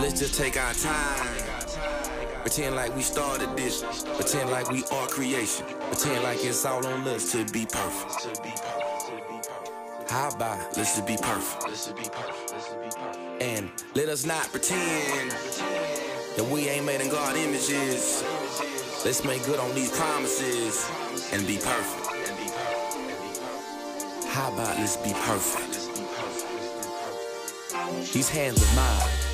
Let's just take our time. Pretend like we started this. Pretend like we are creation. Pretend like it's all on us to be perfect. How about let's just be perfect? And let us not pretend that we ain't made in God images. Let's make good on these promises and be perfect. How about let's be perfect? These hands of mine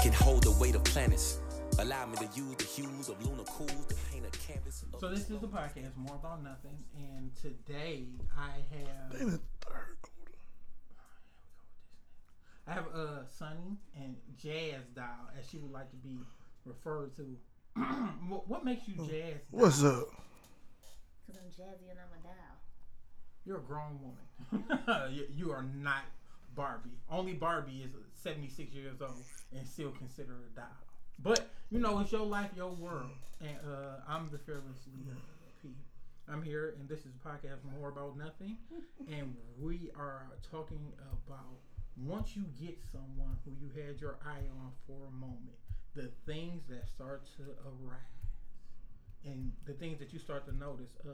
can hold the weight of planets. Allow me to use the hues of lunar cools to paint a canvas. of- So this is the podcast, More About Nothing, and today I have In the third quarter. I have uh Sunny and Jazz Doll, as she would like to be referred to. what, what makes you Jazz? Doll? What's up? Cause I'm jazzy and I'm a doll. You're a grown woman. you, you are not Barbie. Only Barbie is 76 years old and still considered a doll. But you know, it's your life, your world, and uh, I'm the fearless leader. P. I'm here, and this is a podcast more about nothing, and we are talking about once you get someone who you had your eye on for a moment, the things that start to arise, and the things that you start to notice. Uh,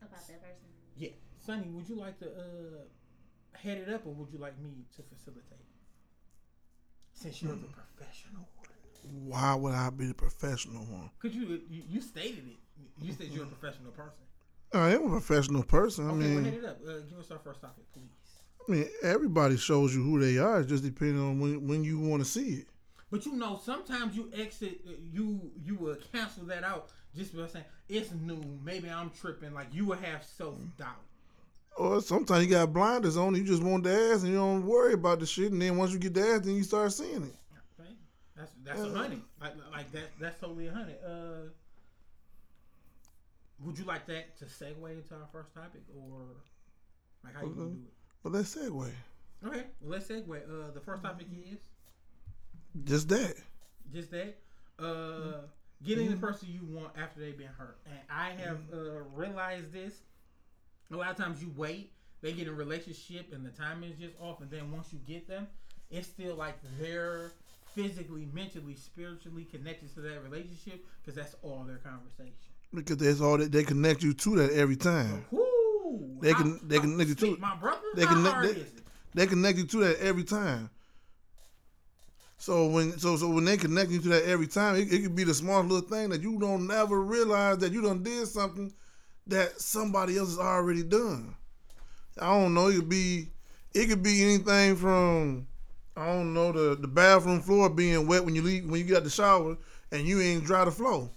About that person. Yeah, Sonny, would you like to uh, head it up, or would you like me to facilitate? Since you're the professional one, Why would I be the professional one? Because you, you you stated it? You said you're a professional person. I am a professional person. I Okay, well, mean, head it up. Uh, give us our first topic, please. I mean, everybody shows you who they are. It's just depending on when, when you want to see it. But you know, sometimes you exit, uh, you you will cancel that out just by saying it's new. Maybe I'm tripping. Like you will have self doubt. Or sometimes you got blinders on. You just want the ass and you don't worry about the shit. And then once you get the ass, then you start seeing it. That's that's a honey. Like like that that's totally a honey. Uh, would you like that to segue into our first topic, or like how you gonna do But let's segue. it? Okay, well, let's segue. Uh, the first topic is Just that. just that. Uh, getting the person you want after they've been hurt, and I have uh, realized this. A lot of times you wait, they get in a relationship, and the timing is just off, and then once you get them, it's still like they're physically, mentally, spiritually connected to that relationship because that's all their conversation. Because that's all that they connect you to that every time. Whoo! They can- they connect you to my brother. They hard they-? They connect you to that every time. So when so so when they connect you to that every time, it, it could be the smallest little thing that you don't never realize that you done did something that somebody else has already done. I don't know. It could be it could be anything from I don't know the the bathroom floor being wet when you leave when you get out the shower and you ain't dry the floor.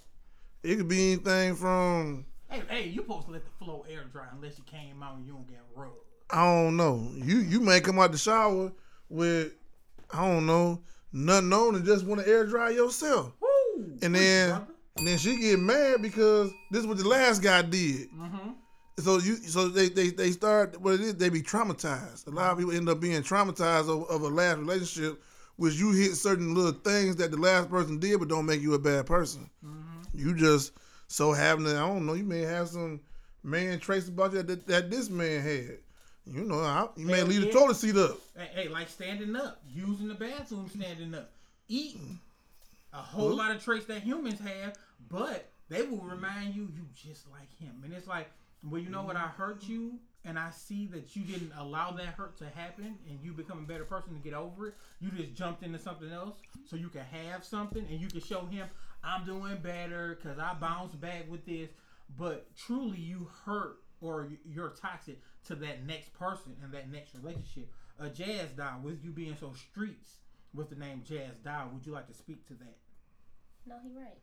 It could be anything from Hey, hey, you supposed to let the flow air dry unless you came out and you don't get rubbed. I don't know. You you may come out the shower with I don't know nothing on and just want to air dry yourself, Woo! and then. And then she get mad because this is what the last guy did. Mhm. So you so they they they start what it is they be traumatized. A lot of people end up being traumatized of, of a last relationship, which you hit certain little things that the last person did, but don't make you a bad person. You just so happen to I don't know. You may have some man traits about you that, that this man had. You know, I, you may leave the toilet seat up. Hey, hey, like standing up, using the bathroom standing up, eating. A whole Huh? lot of traits that humans have, but they will remind you you just like him. And it's like, well, you know what? I hurt you, and I see that you didn't allow that hurt to happen, and you become a better person to get over it. You just jumped into something else, so you can have something, and you can show him I'm doing better because I bounced back with this. But truly, you hurt or you're toxic to that next person and that next relationship. A Jazz Doll, with you being so streets with the name Jazz Doll, would you like to speak to that? No, he right.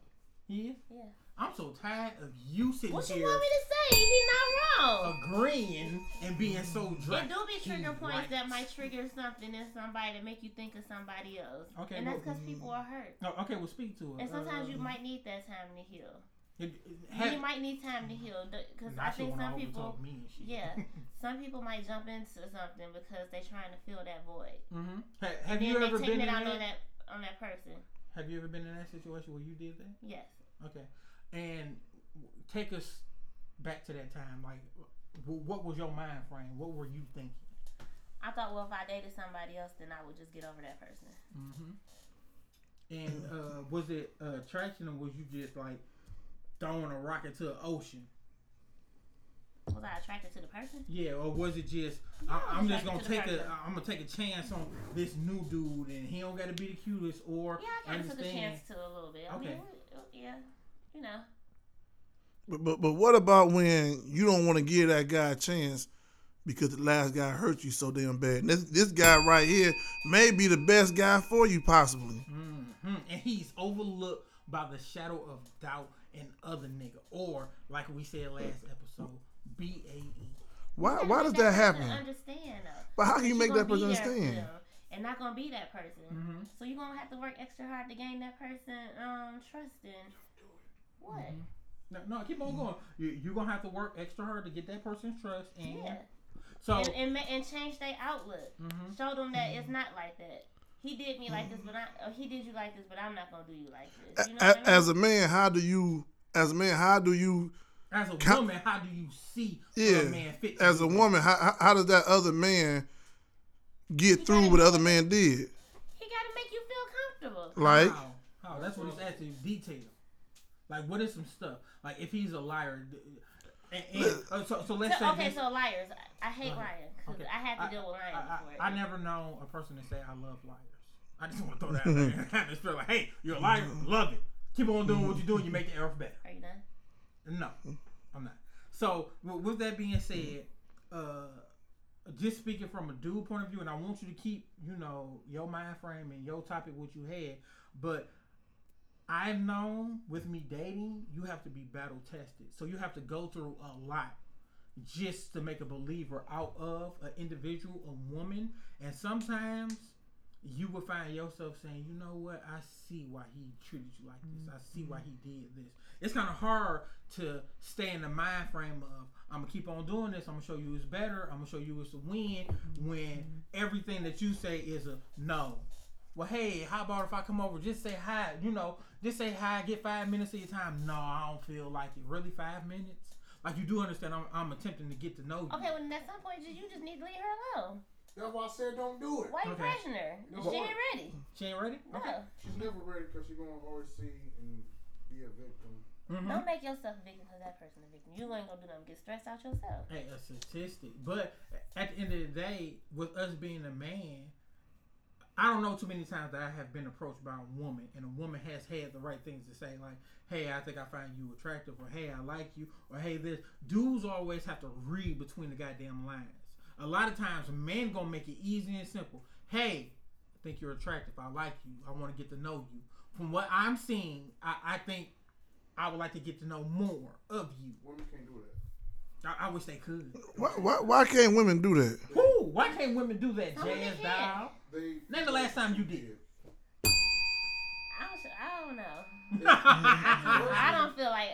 Yeah. Yeah. I'm so tired of you sitting What you here want me to say? He not wrong. agreeing and being so dry. It do be trigger He's points right. that might trigger something in somebody to make you think of somebody else. Okay, and that's well, because people are hurt. Oh, okay, well, speak to it. And sometimes you Um, might need that time to heal. it- it- have- you might need time to heal because I think some overtalk people, me and shit. yeah, some people might jump into something because they're trying to fill that void. Mm-hmm. Ha- have you ever been taking in out that? on that on that person. Have you ever been in that situation where you did that? Yes. Okay, and take us back to that time. Like, what was your mind frame? What were you thinking? I thought, well, if I dated somebody else, then I would just get over that person. Mm-hmm. And uh, was it uh, attraction or was you just like throwing a rocket to the ocean? Was I attracted to the person? Yeah, or was it just Yeah, I, I'm I'm just gonna attracted take to the a person. I'm gonna take a chance on this new dude and he don't gotta be the cutest or Yeah, I kind of took a chance to a little bit. I Okay. mean, yeah, you know. But, but but what about when you don't want to give that guy a chance because the last guy hurt you so damn bad? And this this guy right here may be the best guy for you possibly. hmm And he's overlooked by the shadow of doubt and other nigga, or like we said last episode, B A E. Why why does that person happen? Understand though. But how can you make that person be there for understand? And not gonna be that person. Mhm. So you're gonna have to work extra hard to gain that person um trust in what? Mm-hmm. No, no, keep on going. You you gonna have to work extra hard to get that person's trust, and Yeah. so and, and and change their outlook. Mhm. Show them that it's not like that. He did me like this, but I or he did you like this, but I'm not gonna do you like this. You know A- what I mean? As a man, how do you as a man how do you as a Count- woman, how do you see yeah a man fit? as a you? woman how how- how does that other man get You through what the other man did? he gotta make you feel comfortable. Like How? How? That's what it's asking. Detail. Like, what is some stuff? Like, if he's a liar, and, and uh, so so let's So, say okay, this- so liars. I, I hate liars. because Okay. I had to deal with liars. I, I, before. I never know a person to say I love liars. I just want to throw that out there. I just feel like, hey, you're a liar. Love it. Keep on doing what you're doing. You make the earth better. Are you done? No, I'm not. So with that being said, uh, just speaking from a dude point of view, and I want you to keep, you know, your mind frame and your topic what you had, but I've known with me dating, you have to be battle tested. So you have to go through a lot just to make a believer out of an individual, a woman, and sometimes you will find yourself saying, you know what, I see why he treated you like this. I see why he did this. It's kind of hard to stay in the mind frame of, I'm gonna keep on doing this. I'm gonna show you it's better. I'm gonna show you it's a win. When mm-hmm. everything that you say is a no. Well, hey, how about if I come over? Just say hi. You know, just say hi. Get five minutes of your time. No, I don't feel like it. Really, five minutes? Like you do understand? I'm, I'm attempting to get to know you. Okay, well, at some point, you you just need to leave her alone. That's why I said don't do it. Why you Okay. pressuring her? No, she ain't ready. She ain't ready. No. She's never ready because she's gonna always see and be a victim. Mhm. Don't make yourself a victim because that person a victim. You ain't gonna do nothing. Get stressed out yourself. Hey, a statistic. But at the end of the day, with us being a man, I don't know too many times that I have been approached by a woman and a woman has had the right things to say, like, hey, I think I find you attractive, or hey, I like you, or hey, this. Dudes always have to read between the goddamn lines. A lot of times, men gonna make it easy and simple. Hey, I think you're attractive. I like you. I want to get to know you. From what I'm seeing, I, I think I would like to get to know more of you. Women can't do that. I, I wish they could. why, why why can't women do that? Who? Why can't women do that, Some women Jazz can. Doll? They. Name the last time you did. I don't, I don't know. I don't feel like.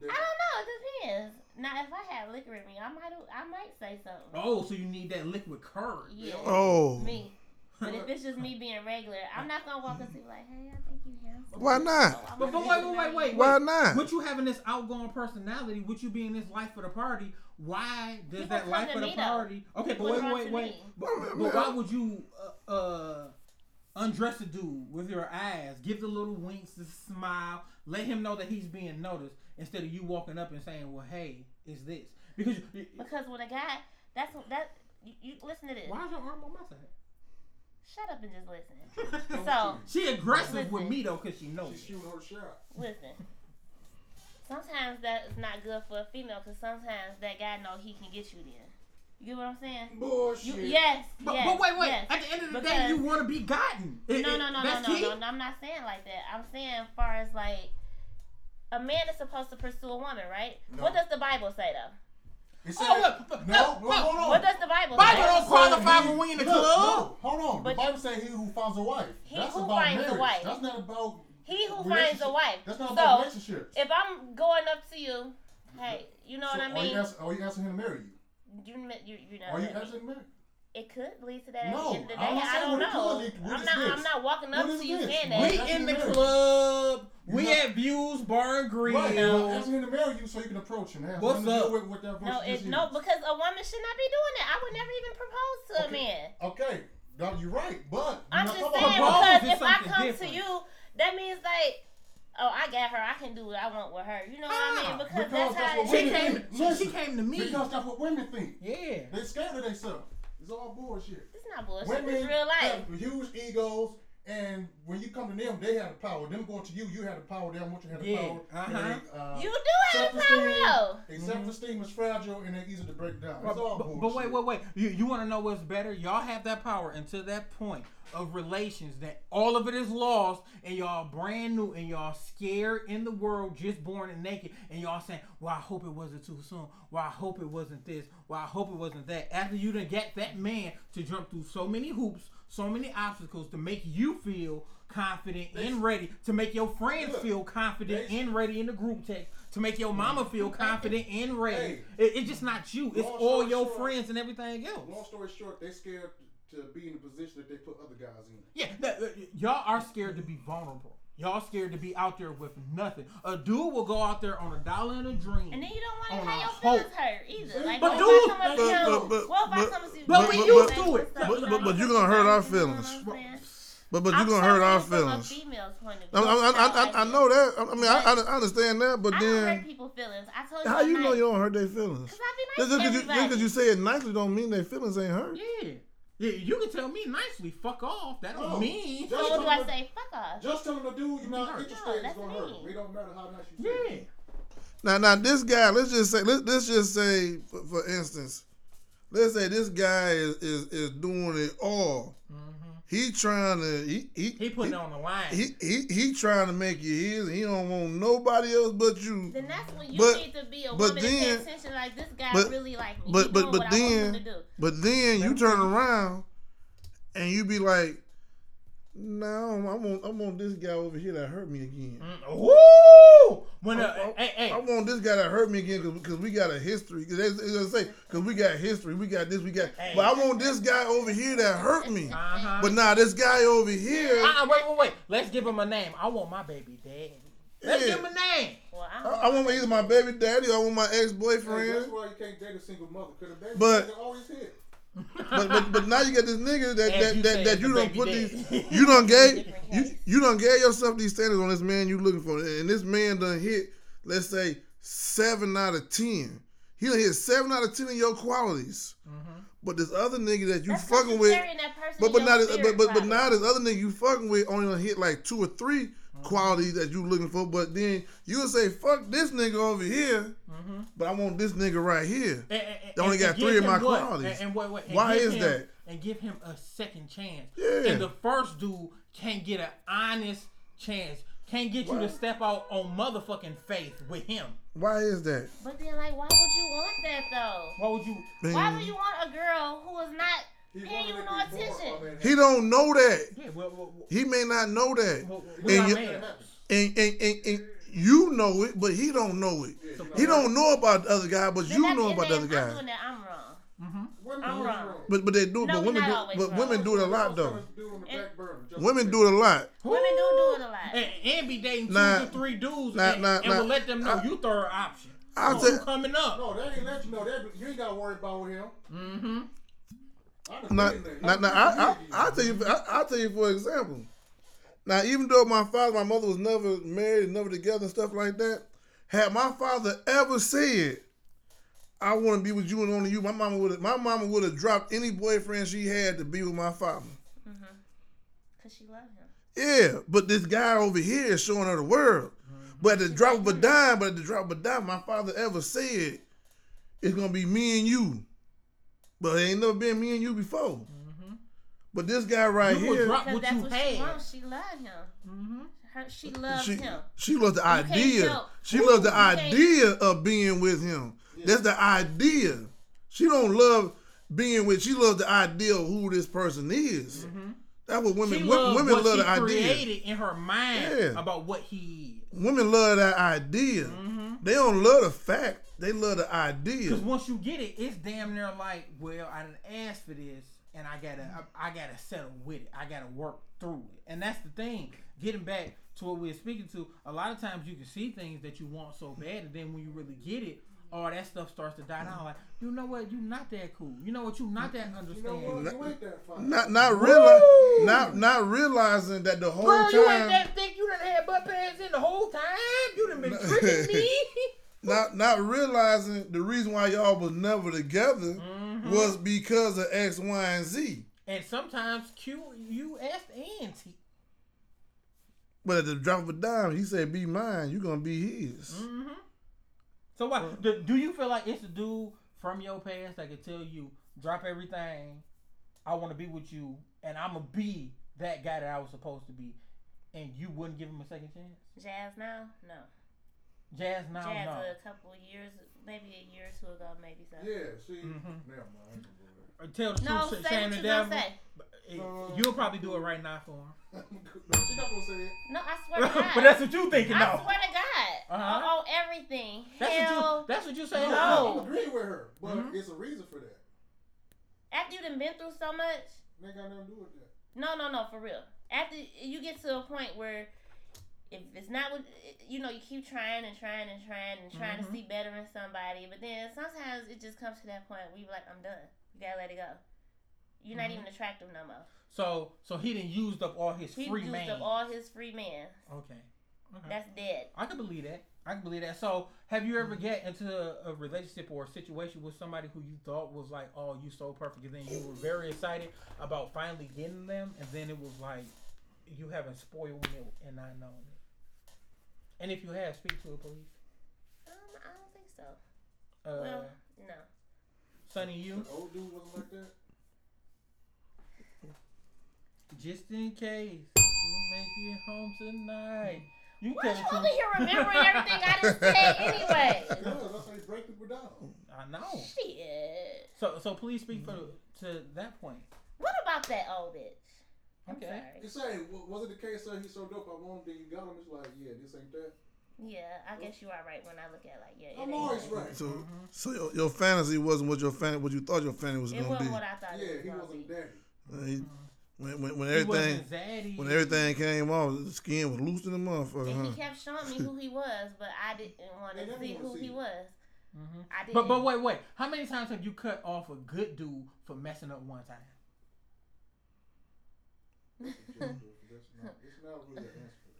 They, I don't know. It depends. Now, if I have liquor in me, I might. I might say something. Oh, so you need that liquid courage. Yeah. Oh, Me. But if it's just me being regular, I'm not gonna walk up to you like, hey, I think you handsome. Why not? I But, but wait, wait, wait, wait. Why not? With you having this outgoing personality, with you being this life for the party, why does People that life to for the me, though. party? Okay, but wait, wait, wait. me. But, but why would you uh, uh, undress a dude with your eyes, give the little winks, the smile, let him know that he's being noticed, instead of you walking up and saying, "Well, hey, is this?" Because you, Because with a guy, that's what that. You, you listen to this. why is your arm on my side? Shut up and just listen. So She aggressive with me though, cause she knows. she's shooting her shot. listen. Sometimes that's not good for a female because sometimes that guy know he can get you there. You get what I'm saying? You, Bullshit. yes, But, yes, but wait, wait. yes. At the end of the day, you want to be gotten. It- No, no, no, no, no, no, no. I'm not saying like that. I'm saying as far as like a man is supposed to pursue a woman, right? No. What does the Bible say though? He oh, said, Oh, look, look, no, look, no, look. hold on. What does the Bible, Bible say? don't qualify when we in the club. No, hold on. But- the Bible say he who finds a wife. He That's who about finds a marriage. wife. That's not about. He who finds a wife. That's not So, about relationships. If I'm going up to you, hey, you know so what I Are you, mean? asking, are you asking him to marry you? You, you, you know. Are you what I mean? asking him to marry? It could lead to that No, at the end of the I'm day. I don't what it know. could lead to. What I'm not. this? I'm not walking up to you this? saying What that. We that's in the what club. You're We not- at Views Bar and Grill. Right, and I'm asking him to marry you so you can approach him. It has What's nothing up? do with that No, it, no, because a woman should not be doing that. I would never even propose to a man. Okay, no, you're right, but I'm just saying about- because if I come different. to you, that means like, oh, I got her. I can do what I want with her. You know what I Ah, mean? Because, because that's that's how what She women came. think. She, she came to me. Because that's what women think. Yeah. They scared of themselves. It's all bullshit. It's not bullshit. Women It's real life. have huge egos, and when you come to them, they have the power. Them going to you, you have the power. They don't want you to have the Yeah, power. uh-huh. They, uh, You do have the power self-esteem- though. Their self-esteem is fragile and they're easy to break down. But, It's all but, bullshit. but wait, wait, wait. You, you want to know what's better? Y'all have that power until that point of relations that all of it is lost and y'all brand new and y'all scared in the world, just born and naked, and y'all saying, "Well, I hope it wasn't too soon. Well, I hope it wasn't this. Well, I hope it wasn't that." After you done get that man to jump through so many hoops, so many obstacles to make you feel confident and ready, to make your friends Look, feel confident they- and ready in the group text, to make your mama mm-hmm. feel confident and ready. Hey. It, it's just not you. It's all your short- friends and everything else. Long story short, they scared to be in the position that they put other guys in. Yeah, that- uh, y'all are scared to be vulnerable. Y'all scared to be out there with nothing. A dude will go out there on a dollar and a dream. And then you don't want to a have your feelings hurt either. Like, But what dude- if come up to but- you? but- but- What if I but- come you? but we used to it. But- you but- but you just gonna hurt our saying, you know what feelings. But but you're gonna hurt our you from a feelings. female's point of I, view. I, I, It's I, I know that. I mean, I, I understand that, but I don't hurt then people's feelings. I told you. how I'm you know you don't hurt their feelings? Cause I be nice to because you, just everybody. 'cause you say it nicely don't mean their feelings ain't hurt. yeah. Yeah, you can tell me nicely, fuck off. That don't No. mean. Just- So what do I say? Fuck off. Just telling the dude you're not hurt. interested No, is that's gonna hurt. mean. It don't matter how nice you say Yeah. it. Now, now this guy, let's just say, let, let's just say, for, for instance, let's say this guy is is, is doing it all. He trying to he he He putting it on the line. he, he he trying to make you his. He don't want nobody else but you. Then that's when you But- need to be a but woman and pay then- attention. Like this guy but- really like me. But He but doing but what I want him to then but then you turn around and you be like, no, I want I want this guy over here that hurt me again. Mm, Woo! When I, uh, I- hey hey, I want this guy to hurt me again because we got a history. Because they, they say because we got history, we got this, we got. Hey. But I want this guy over here that hurt me. uh-huh. But now this guy over here, uh-uh, wait wait wait. Let's give him a name. I want my baby daddy. Let's Yeah. give him a name. Well, I I, I want either my baby daddy or I want my ex Hey, that's boyfriend. why you can't date a single mother. Cause the baby But- but, always hit. But, but but now you got this nigga that that you that, say, that you don't put daddy. these you don't gave you you don't gave yourself these standards on this man you looking for, and this man done hit let's say seven out of ten. He done hit seven out of ten of your qualities. Mm-hmm. But this other nigga that you That's 'cause fucking with, that but but not this, but but but probably. now this other nigga you fucking with only done hit like two or three qualities that you looking for. But then you'll say fuck this nigga over here, mm-hmm. but I want this nigga right here. And, and, They only and- got three of my what? qualities. And, and wait, wait, and Why give is him- that? And give him a second chance. Yeah. And the first dude can't get an honest chance. Can't get you to step out on motherfucking faith with him. Why is that? But then, like, why would you want that though? Why would you? Why would you want a girl who is not He paying you no to be born, attention? He don't know that. Yeah, well, well, well, He may not know that. well, And you- And, and, and, and you know it, but he don't know it. He don't know about the other guy, but Then you know about the other that I'm guy. doing that. I'm wrong. women I'm wrong. wrong. But but they do. No, but women do. But wrong. women do it a lot though. it on the back burner, Women do it a lot. Women do do it a lot. And, and be dating two Nah. to three dudes Nah, and, nah, and nah. will let them know I- you third option. I'll Oh, tell- coming up. No, they ain't let you know. They, you ain't got to worry about with him. Mm-hmm. I done Now, been there. now, now I, I, I'll tell you. I, I'll tell you for example. Now, even though my father, my mother was never married, never together, and stuff like that, had my father ever said, "I want to be with you and only you," my mama would, my mama would have dropped any boyfriend she had to be with my father. Mm-hmm. Cause she loved him. Yeah, but this guy over here is showing her the world. Mm-hmm. But at the drop of a dime, but at the drop of a dime, my father ever said it's gonna be me and you. But it ain't never been me and you before. Mm-hmm. But this guy right You here, Cause what that's you what she had. wants. She love him. Mm-hmm. Her, she loves she him. she loves the can't idea. She Ooh, loves the you can't- idea of being with him. That's the idea. She don't love being with. She loves the idea of who this person is. Mm-hmm. That's what women She wo- women what love she the idea. created in her mind Yeah. about what he is. Women love that idea. Mm-hmm. They don't love the fact. They love the idea. Because once you get it, it's damn near like, well, I didn't ask for this. and I gotta I, I gotta settle with it. I gotta work through it, and that's the thing. Getting back to what we we're speaking to, a lot of times you can see things that you want so bad, and then when you really get it. All that stuff starts to die down. Like, you know what? You're not that cool. You know what? You're not that You know understanding. what? You ain't that. Not not realize not not realizing that the whole Girl, you ain't time that thick. You done had butt pads in the whole time. You done been tricking me. not not realizing the reason why y'all was never together Mm-hmm. was because of X, Y, and Z. and sometimes Q, U, S, and T. But at the drop of a dime, he said, "Be mine. You're gonna be his." Mm-hmm. So what? Do, do you feel like it's a dude from your past that can tell you, drop everything, I want to be with you, and I'm gonna be that guy that I was supposed to be, and you wouldn't give him a second chance? Jazz now? No. Jazz now, Jazz no. a couple years, maybe a year or two ago, maybe so. Yeah, see, Mhm. never mind. I ain't gonna go Or Tell the No, truth, say shame the you gonna devil. say. Uh, You'll probably do it right now for him. there. no, she not gonna say it. No, I swear to God. but that's what you thinking, though. I swear to God. Uh-huh. On, on everything. That's what Hell, you. That's what you say. No, No. I'm agreeing with her, but Mhm. it's a reason for that. after you done been through so much, They got nothing to do with that. no, no, no, for real. After you get to a point where if it's not what you know, you keep trying and trying and trying and trying Mhm. to see better in somebody, but then sometimes it just comes to that point where you be like, I'm done. You gotta let it go. You're not Mhm. even attractive no more. So, so he didn't used up all his He free used man. up all his free man. okay. Okay. That's dead. I can believe that. I can believe that. So, have you ever get into a, a relationship or a situation with somebody who you thought was like, oh, you so perfect, and then you were very excited about finally getting them, and then it was like you haven't spoiled milk and not knowing it. And if you have, speak to the police. Um, I don't think so. Uh, well, no. Sonny, you The old dude wasn't like that. just in case, we'll make it home tonight. You What tell you over here remembering everything I just said anyway? Because that's how you break people down. I know. Shit. So, so please speak for to that point. What about that old bitch? I'm Okay. sorry. You say, wa- was it the case, that He's so dope. I want him. Then you got him. It's like, yeah, this ain't that. Yeah, I guess you are right when I look at it like, yeah, it I'm always that. right. So, so your, your fantasy wasn't what your fan, what you thought your fantasy was gonna be. It wasn't be. what I thought Yeah, it was he wasn't be. daddy. Uh, he- when, when, when everything when everything came off, the skin was loose in the motherfucker. And Huh? he kept showing me who he was, but I didn't want to see who see he it. was. Mhm. I didn't. But but wait wait, how many times have you cut off a good dude for messing up one time? That's not, it's not really an answer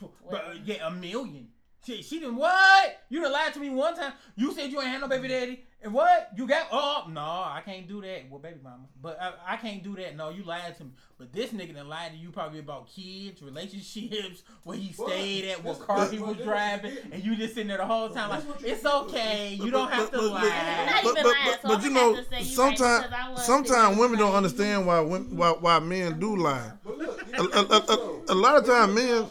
for that. But uh, yeah, a million. She she didn't what? You done lied to me one time. You said you ain't had no baby daddy, and what? You got oh, oh no, I can't do that. Well, baby mama, but I, I can't do that. No, you lied to me. But this nigga done lied to you probably about kids, relationships, where he But stayed at, what this- car he was driving, and you just sitting there the whole time like This what you it's okay. You don't have to but- but- I'm lie. not But even but but, but you know, have to say you right sometimes because I was sometimes women don't understand why women, why why men do lie. A, a, a, a, a lot of times men,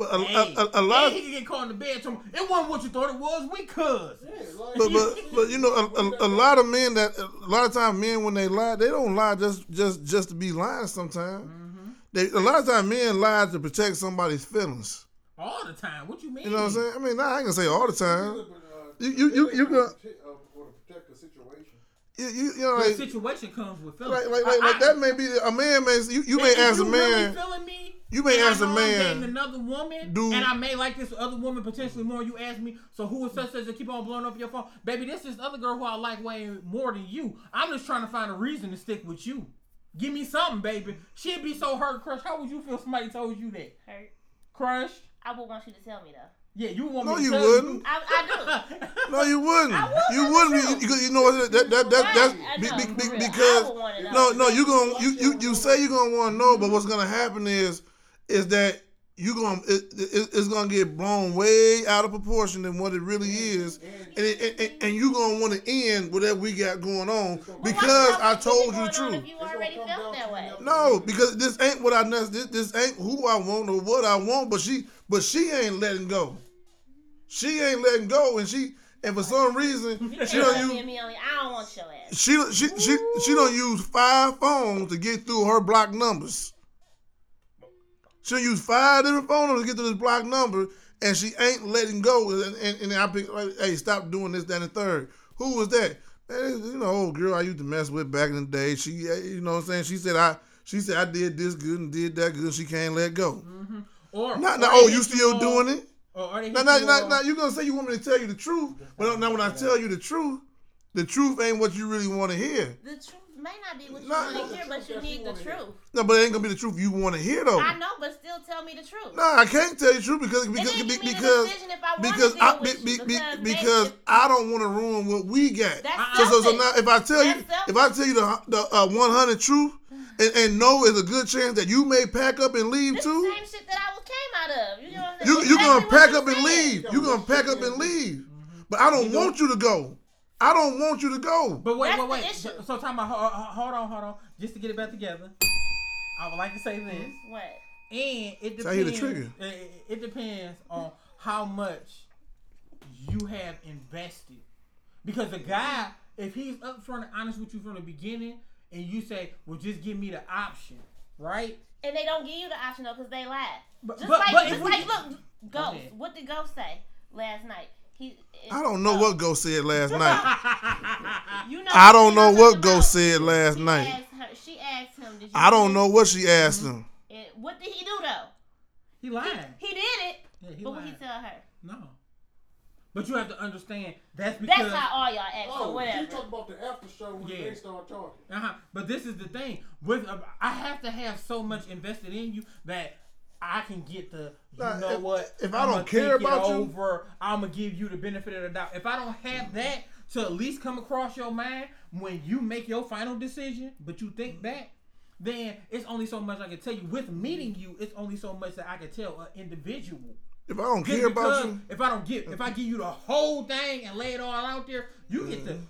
but a, Hey, a, a, a lot and of he can get caught in the bedroom. It wasn't what you thought it was. We cousins. Yeah, like, but, but but you know a, a, a lot of men that a lot of times men when they lie they don't lie just just just to be lying sometimes Mm-hmm. they a lot of times men lie to protect somebody's feelings All the time. What you mean? you know what I'm saying I mean nah, I ain't gonna say all the time But, uh, You- you- you- you they got- protect- uh, or to protect the situation. You, you, you know The like, situation comes with feelings. like, like, like, like I- that may be a man may you, you may if ask a man Really feeling me, you may and I ask a know I'm man, dating another woman, do- and I may like this other woman potentially more. You ask me, so who is such as to keep on blowing up your phone, baby? This is other girl who I like way more than you. I'm just trying to find a reason to stick with you. Give me something, baby. She'd be so hurt, crushed. How would you feel if somebody told you that? Hurt. Crushed? I would want you to tell me though. Yeah, you want No, me to you tell wouldn't. I, I no you wouldn't I would, you wouldn't be, because you know what that that, that, Right, that's I be, know, be, for be, real. I because would wanna know. no no you gonna you, you you say you're gonna want to know but what's gonna happen is is that you gonna it, it, it's gonna get blown way out of proportion than what it really is and it, and, and you gonna want to end whatever we got going on because I told you the keep it going on truth you already felt that way. no because this ain't what I this, this ain't who I want or what I want but she but she ain't letting go she ain't letting go and she and for some reason You she don't use me and only. I don't want your ass. she she she she don't use five phones to get through her block numbers. She'll use five different phone numbers to get to this block number, and she ain't letting go. And, and, and I pick, like, hey, stop doing this, that, and the third. Who was that? Hey, you know, old girl I used to mess with back in the day. She, uh, you know, what I'm saying. She said I, she said I did this good and did that good. She can't let go. Or Not, or not they oh, you still on- doing it? Or, or Now, now, you now, now you gonna say you want me to tell you the truth, but now when I tell you the truth, the truth ain't what you really want to hear. The truth may not be what you No, want to hear, but you need the truth. No, but it ain't gonna be the truth you want to hear though. I know, but still tell me the truth. No, I can't tell you the truth because because then give me the because decision if I wanna because deal I, with be, you, be, because be- they- because I don't want to ruin what we got. That's So, so, so selfish. now if I tell you That's if I tell you the the uh, 100 truth and, and no is a good chance that you may pack up and leave This too. same shit that I was came out of. You know what I'm You saying? you gonna what pack you up and said. leave. You gonna pack up and leave. But I don't want you to go. I don't want you to go. But wait, That's wait, the wait. issue. So, so talking about hold, hold on, hold on, just to get it back together. I would like to say this, What? and it depends. So I hit the trigger. It, it- it depends on how much you have invested, because a guy, if he's upfront and honest with you from the beginning, and you say, "Well, just give me the option," right? And they don't give you the option though, because they lie. But- just but- like, but if just we- like, look, Ghost. ahead. What did Ghost say last night? He. I don't know uh, what Ghost said last night. You know. I don't know what talking Ghost said last She night. asked her- she asked him. Did you I don't know what she asked him. And what did he do though? he He, lied. he did it. Yeah, he but what he tell her? No. But you have to understand that's because That's how all y'all act. Oh, so whatever. you talk about the after show when Yeah. they start talking. Uh-huh. But this is the thing. With uh, I have to have so much invested in you that I can get the you Nah, know if- what if I I'ma don't care about you- over, I'm gonna give you the benefit of the doubt. If I don't have that to at least come across your mind when you make your final decision, but you think mm. back, then it's only so much I can tell you. With meeting you, it's only so much that I can tell an individual. If I don't care about you, if I don't give if I mm-hmm. give you the whole thing and lay it all out there, you get to mm-hmm.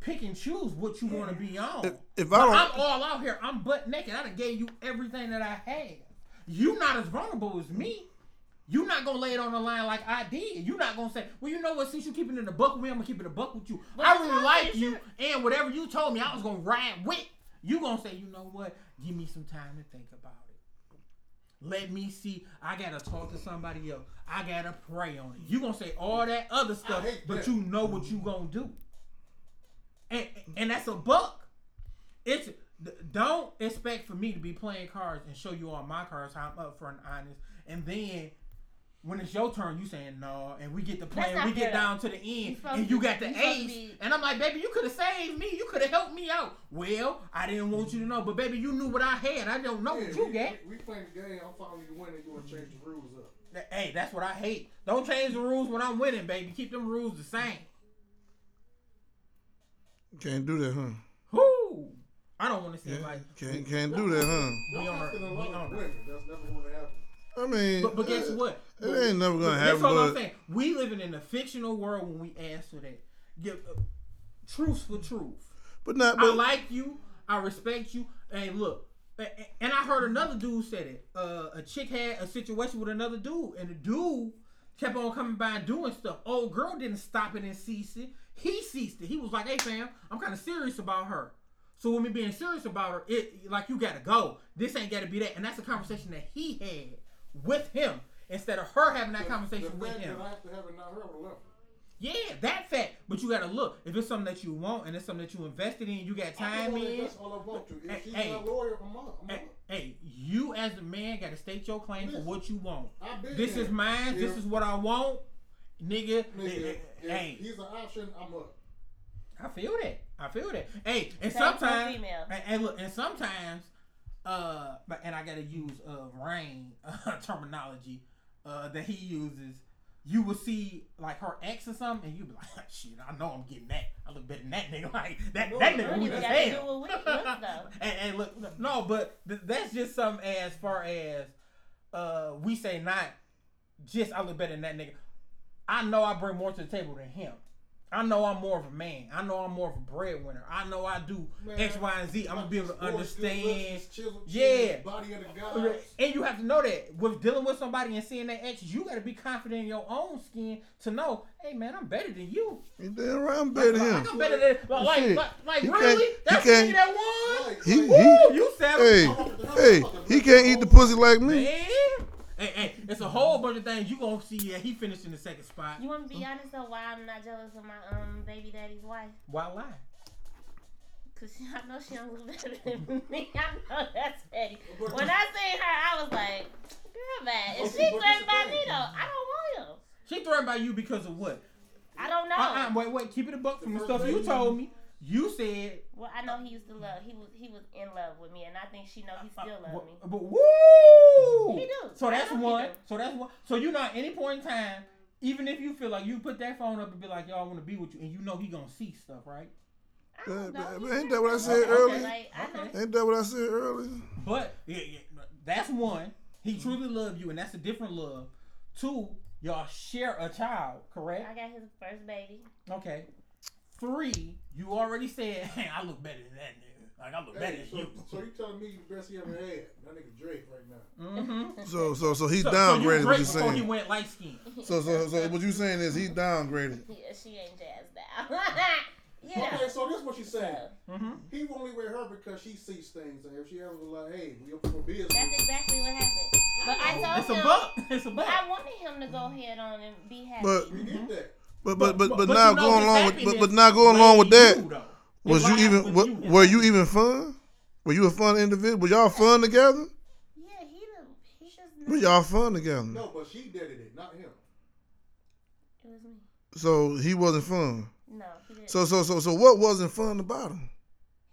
pick and choose what you want to be on. If- if I don't- I'm all out here. I'm butt naked. I done gave you everything that I have. You not as vulnerable as me. You not gonna lay it on the line like I did. You not gonna say, well, you know what? Since you keeping it in the buck with me, I'm gonna keep it a buck with you. But I really like you, and whatever you told me, I was gonna ride with. You gonna say, you know what? Give me some time to think about it. Let me see. I gotta talk to somebody else. I gotta pray on it. You gonna say all that other stuff, but that. you know what you gonna do. And and that's a buck. It's don't expect for me to be playing cards and show you all my cards how I'm up for and honest, and then. When it's your turn, you saying no, and we get the plan. not We fair, get down to the end, supposed and you got the you ace, be- and I'm like, baby, you could have saved me. You could have helped me out. Well, I didn't want you to know, but baby, you knew what I had. I don't know Yeah, what you we, got. we, we playing the game. I'm following you winning. You want to change the rules up. Hey, that's what I hate. Don't change the rules when I'm winning, baby. Keep them rules the same. can't do that, huh? I don't want to see Yeah, like can't can't do that, huh? we on I'm her. not in We love on with her. women. That's never going to happen. I mean, But, but guess uh, what? It ain't never gonna happen. That's all I'm saying. We living in a fictional world when we ask for that. Give uh, truth for truth. but not. I But like you. I respect you. And look, and I heard another dude said it. Uh, a chick had a situation with another dude, and the dude kept on coming by and doing stuff. Old girl didn't stop it and cease it. He ceased it. He was like, "Hey, fam, I'm kind of serious about her." So with me being serious about her, it like you gotta go. This ain't gotta be that, and that's a conversation that he had with him instead of her having that conversation the with him. that I have to have it not her would left. Yeah, that fact. But you gotta look. If it's something that you want and it's something that you invested in, you got time in. That's all I want to. If Hey, she's hey. not loyal, I'm up. I'm Hey, up. hey, you as a man gotta state your claim for what you want. This is mine. This is what I want, nigga. Nigga, hey, he's an option, I'm up. I feel that. I feel that. Hey, and Same sometimes, and, and look, and sometimes, uh, but and I gotta use uh Rain uh, terminology uh that he uses. You will see like her ex or something, and you be like, "Shit, I know I'm getting that. I look better than that nigga. Like that, No, that nigga weak as hell." what we- looks though. and, and look, no, but th- that's just something as far as uh we say not just I look better than that nigga. I know I bring more to the table than him. I know I'm more of a man. I know I'm more of a breadwinner. I know I do Man, X, Y, and Z. I'm gonna be able to Voice, good looks, understand. his chisel Yeah. Body of the gods. And you have to know that with dealing with somebody and seeing that X, you got to be confident in your own skin to know, hey man, I'm better than you. you damn right, I'm better than Like, him. I'm better than like like, like, like really? That's the that won. Like, He like, Woo, he. you savage. Hey, hey, he can't eat the pussy like me. Man. Hey, hey, it's a whole bunch of things you gonna see. Yeah, he finished in the second spot. You want to be honest though? Why I'm not jealous of my um baby daddy's wife? Why lie? Cause she, I know she don't look better than me. I know that's petty. When I seen her, I was like, girl, man, if she you- threatened by me though, I don't want him. She threatened by you because of what? I don't know. Uh-uh, wait, wait, keep it a buck from the The stuff you told me. You said Well, I know he used to love. He was he was in love with me, and I think she know he still But, love me. but woo! He do. So that's one. So that's one. So you know, at any point in time, even if you feel like you put that phone up and be like, "Y'all want to be with you," and you know he gonna see stuff, right? I don't But- know. ain't that what I said love me. earlier? Like, Okay. Ain't that what I said earlier? But yeah, yeah, that's one. He truly loved you, and that's a different love. Two, y'all share a child, correct? I got his first baby. Okay. Three, you already said, "Hey, I look better than that nigga. Like I look better Hey, than so, you." so you telling me the best he ever had? That nigga Drake right now. Mm-hmm. So so so he So, so downgraded you what you before he saying. went light skinned. So so so what you saying is he downgraded. Yeah, she ain't jazzed out. yeah. Okay, so this is what she's saying. Mm-hmm. He only with her because she sees things, and if she ever was like, "Hey, we open for business," That's exactly what happened. But I told him. It's a him. buck. It's a But buck. I wanted him to go ahead on and be happy. But we get that. But but but, but, you now know going along with but, but now going along with that you, was you even with you, his were you even fun? Were you a fun individual? Were y'all fun together? yeah, he the he just. Were y'all fun together? No, but she did it, not him. It was me. So he wasn't fun. No, he didn't. So so so so what wasn't fun about him?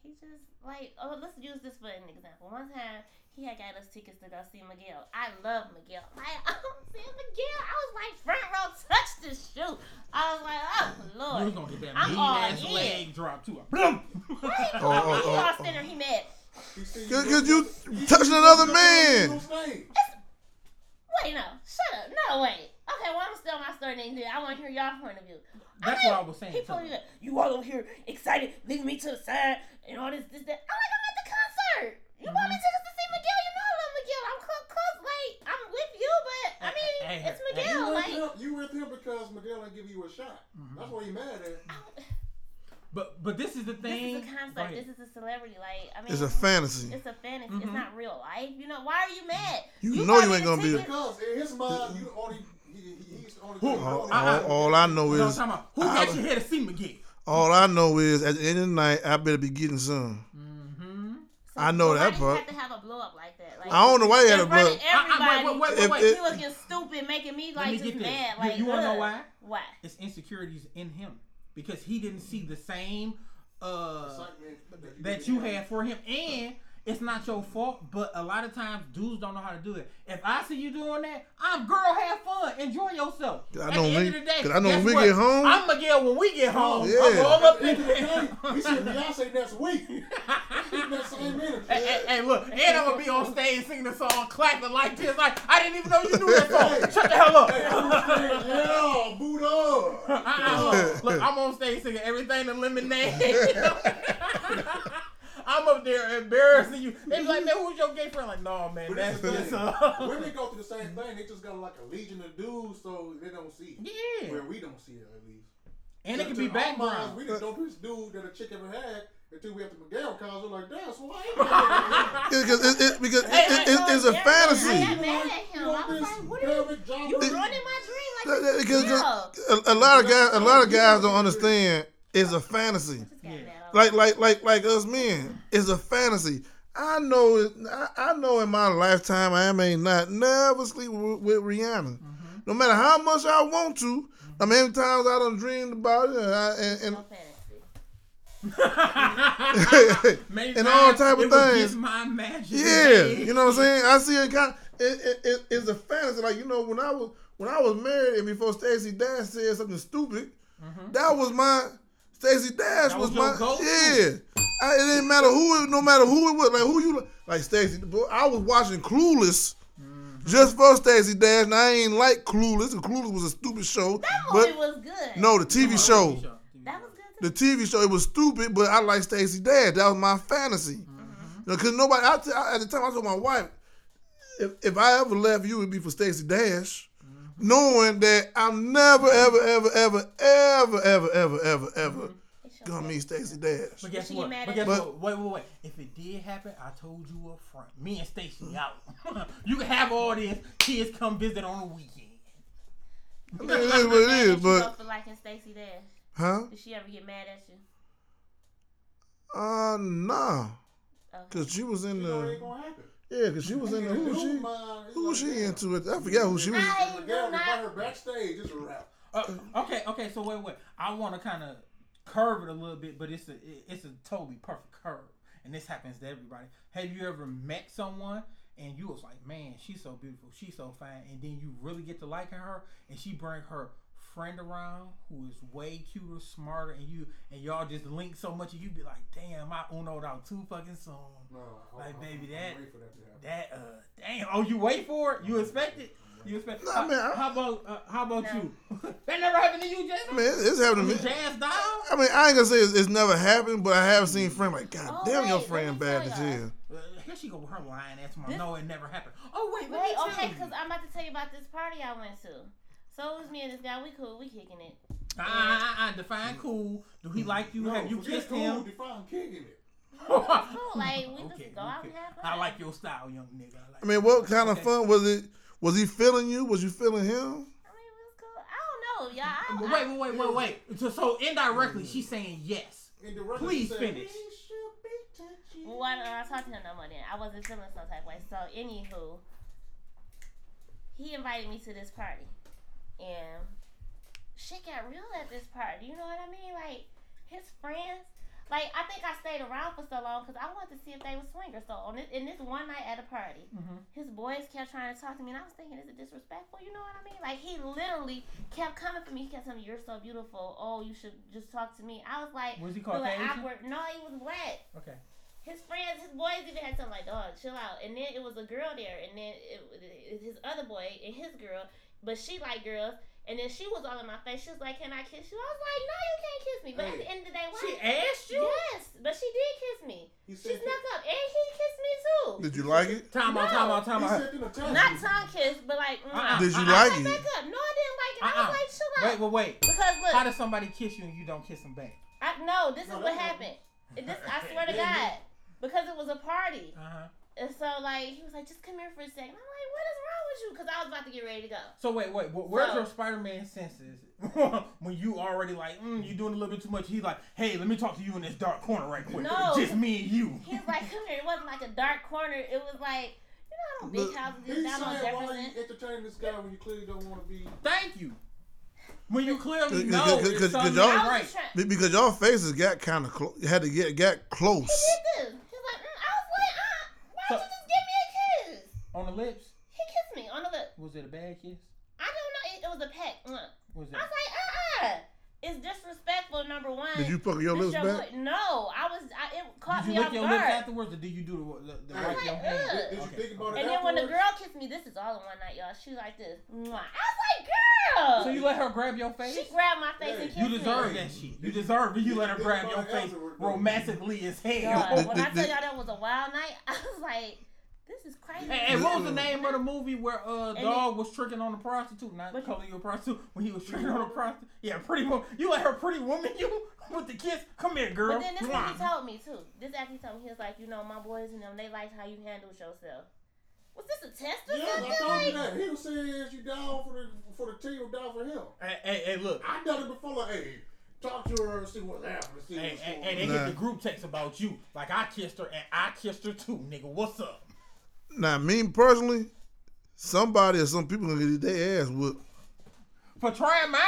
he just like oh let's use this for an example. One time he had got us tickets to go see Miguel. I love Miguel. Like I'm seeing Miguel. I was like front row, touch the shoe. I was like, oh You was lord. gonna get that I'm mean all ass in. leg drop too. Boom. Right? Oh, oh, he oh, lost oh. center. He mad. Cause, you- cause you he touching another man. stage. Wait, no, shut up. No, wait. Okay, well I'm still my story. Then I want to hear y'all point of view. That's what I was saying. He to told me him. that you all over here excited, leaving me to the side, and all this, this, that. I'm like, I'm at the concert. You bought me Mm-hmm. tickets to see Miguel. You know I love Miguel. I'm close, close. Like I'm with you, but I mean, Hey, hey, it's hey, You Miguel. with, Like, him, you with him because Miguel didn't give you a shot. Mm-hmm. That's what he mad at. But but this is the thing. this thing. is a Go concert. This is a celebrity. Like, I mean, It's a fantasy. It's a fantasy. Mhm. It's not real life. You know, why are you mad? You know you ain't gonna be- ticket. Because in his mind, you only he, he, he's the only. Who? All, only- Uh-uh. all, all I know You know what I'm is? Who I- got you here to see Miguel? all I know is at the end of the night I better be getting some. Mm-hmm. So, I know that why part. Have to have a blow up like that. Like, I don't know why he had a front blood. of everybody. wait, wait, If wait, wait. he was getting stupid, making me like me just this. mad. Like, you wanna know why? Why? It's insecurities in him because he didn't see the same uh, Excitement that you had for him, and it's not your fault. But a lot of times, dudes don't know how to do it. If I see you doing that, I'm girl, have fun, enjoy yourself. I At know the when end we- of the day, 'cause I know when guess we what? get home- I'm Miguel when we get home. Yeah. I'm all up in End of the there. day, he said Beyonce next week. He's that same energy. Hey, hey, hey, look, and I'm gonna be on stage singing the song, clapping like this, like I didn't even know you knew that song. Shut the hell up. Hey, who's saying, yeah, boot up. Uh-uh. Look, I'm on stage singing everything to lemonade. I'm up there embarrassing you. They be like, man, who's your gay friend? Like, no, man, But that's that's the just thing. uh, Women go through the same thing. They just got like a legion of dudes, so they don't see it. yeah. Where we don't see it, at least. And it can be our minds, background. We the dopest dude that a chick ever had until we have the Miguel concert. Like, damn, so why ain't Because it, it, because Hey, it, it, it's a I fantasy. got mad at him. I was like, what are you? You ruining my dream like That- this. that- Because Yeah. a, a lot of guys, a lot of guys don't understand. It's a fantasy. Just. Like like like like us men, it's a fantasy. I know. I, I know in my lifetime I may not never sleep with, with Rihanna. Mm-hmm. No matter how much I want to. I mean, many times I done dreamed about it, and, I, and, and No fantasy. And all type of it was things. just my imagination. Yeah, you know what I'm saying. I see it kind. It, it, it, it's a fantasy. Like you know, when I was when I was married and before Stacey Dash said something stupid, mm-hmm. that was my Stacey Dash That was, was my go-to. yeah. I, it didn't matter who, it, no matter who it was, like who you like Stacey. boy, I was watching Clueless. Mm-hmm. Just for Stacey Dash, and I ain't like Clueless. and Clueless was a stupid show. That movie But was good. no, the TV show. That was good too. The TV show, it was stupid, but I like Stacey Dash. That was my fantasy. Mm-hmm. Because nobody, I, t- I- at the time, I told my wife, if, if I ever left you, it'd be for Stacey Dash, knowing that I'm never, ever, ever, ever, ever, ever, ever, ever, ever It gonna meet Stacey Dash. But guess what? But guess you? what? Wait, wait, wait. If it did happen, I told you up front. Me and Stacey out. you can have all this. Kids come visit on the weekend. I mean, it is what it Mad is, at you but though for liking Stacey Dash. huh? Did she ever get mad at you? Uh, nah, Okay. cause she was in You know it the ain't gonna happen. Yeah, cause she was in the who was she who was she into it? I forget who she was. I do not. her backstage. It's a wrap. Uh, okay, okay. So wait, wait. I want to kind of curve it a little bit, but it's a it's a totally perfect curve, and this happens to everybody. Have you ever met someone and you was like, man, she's so beautiful, she's so fine, and then you really get to liking her, and she bring her friend around who is way cuter, smarter, and you and y'all just link so much, and you be like, damn, I unoed out too fucking soon. No, Like, I- baby, I that- wait for that to happen. That uh, damn. Oh, you wait for it? You expect it? You expect? Nah, how, man, I- how about uh, how about No. you? that never happened to you, Jason? I mean, it's happened to me. Jazz Doll? I mean, I ain't gonna say it's, it's never happened, but I have seen friends like, God Oh, damn, your friend bad tell as y'all. hell. Uh, here she go with her lying ass mom. No, it never happened. Oh wait, Wait, okay, because I'm about to tell you about this party I went to. So it was me and this guy. We cool. We kicking it. Ah, ah, ah, define cool. Do he like you? No, Have you forget kissed cool, him? Define kicking it. Cool. Like we Okay, just go out and have fun. I like your style, young nigga. I, like I mean, what kind of Okay. fun was it? Was he feeling you? Was you feeling him? I mean, it was cool. I don't know, y'all. I, wait, wait, wait, wait, wait. So, so indirectly, she's saying yes. And the record Please said, finish. "We should be touching." Well, I, I talked to him no more then. I wasn't feeling some type of way. So, anywho, he invited me to this party. And shit got real at this party. You know what I mean? Like, his friends. Like, I think I stayed around for so long because I wanted to see if they were swingers. So, on this, in this one night at a party, Mhm. his boys kept trying to talk to me. And I was thinking, is it disrespectful? You know what I mean? Like, he literally kept coming for me. He kept telling me, you're so beautiful. Oh, you should just talk to me. I was like, Was he feeling Caucasian? awkward. No, he was black Okay. his friends, his boys even had something like, dog, chill out. And then it was a girl there, and then it, it, his other boy and his girl, but she liked girls. And then she was all in my face. She was like, "Can I kiss you?" I was like, "No, you can't kiss me." But at the end of the day, why? She asked you. yes, but she did kiss me. She said, snuck up, and he kissed me too. Did you like it? Time out, No. time out, time he out. sent them a text. Not tongue kiss, but like. mm. Uh-uh. Did you Uh-uh. like I it? back up. No, I didn't like it. I Uh-uh. was like, chill out. Wait, wait, wait. Because look, How does somebody kiss you and you don't kiss them back? I, no, this No, is what that's not- happened. This, I swear to God, because it was a party. Uh huh. And so, like, he was like, just come here for a second. I'm like, what is wrong with you? Because I was about to get ready to go. So wait, wait. wh- Where's So- your Spider-Man senses when you already like mm, you doing a little bit too much? He's like, hey, let me talk to you in this dark corner right quick. No. Just me and you. He was like, come here. It wasn't like a dark corner. It was like, you know how them big Look, houses He's is down on saying, why Jefferson? you entertaining this guy when you clearly don't want to be? Thank you. When you clearly Cause- know cause- it's cause- something cause y'all- not I was right. just trying. Because y'all faces got kind of close. You had to get got close. He did this. He was like, mm. I was like, uh, why So- you just give me a kiss? On the lips. He kissed me on the lip. Was it a bad kiss? I don't know. It, it was a peck. Was it? I was like, uh, uh It's disrespectful. Number one. Did you pucker your This lips back? No, I was. I, it caught Did me you off lick your lips guard. afterwards, or did you do the the, the I wipe was your like, hand? ugh. Did, did you Okay. think about it And then when the girl kissed me, this is all in one night, y'all. She was like this. Mwah. I was like, girl. So you let her grab your face? She grabbed my face and Hey, kissed You deserve me. that shit. You deserve it. You let her grab your face romantically as hell. God, when I tell y'all that was a wild night, I was like, this is crazy. Hey, hey, what was the name of the movie where uh And dog was tricking on the prostitute? Not What- calling you a prostitute when he was tricking on a prostitute. Yeah, pretty woman. You let her pretty woman you with the kiss. Come here, girl. But then this is what he told me too. This after he told me he was like, you know, my boys and them, they liked how you handled yourself. Was this a test or Yeah, something? I told you that. He was saying is you down for the for the team or down for him. Hey, hey, hey, look. I done it before. Like, hey, talk to her and see what's happening. See Hey, what's hey, going hey, they. Nah. get the group text about you. Like I kissed her and I kissed her too, nigga. What's up? Now, me personally, somebody or some people gonna get their ass whooped. For trying minds?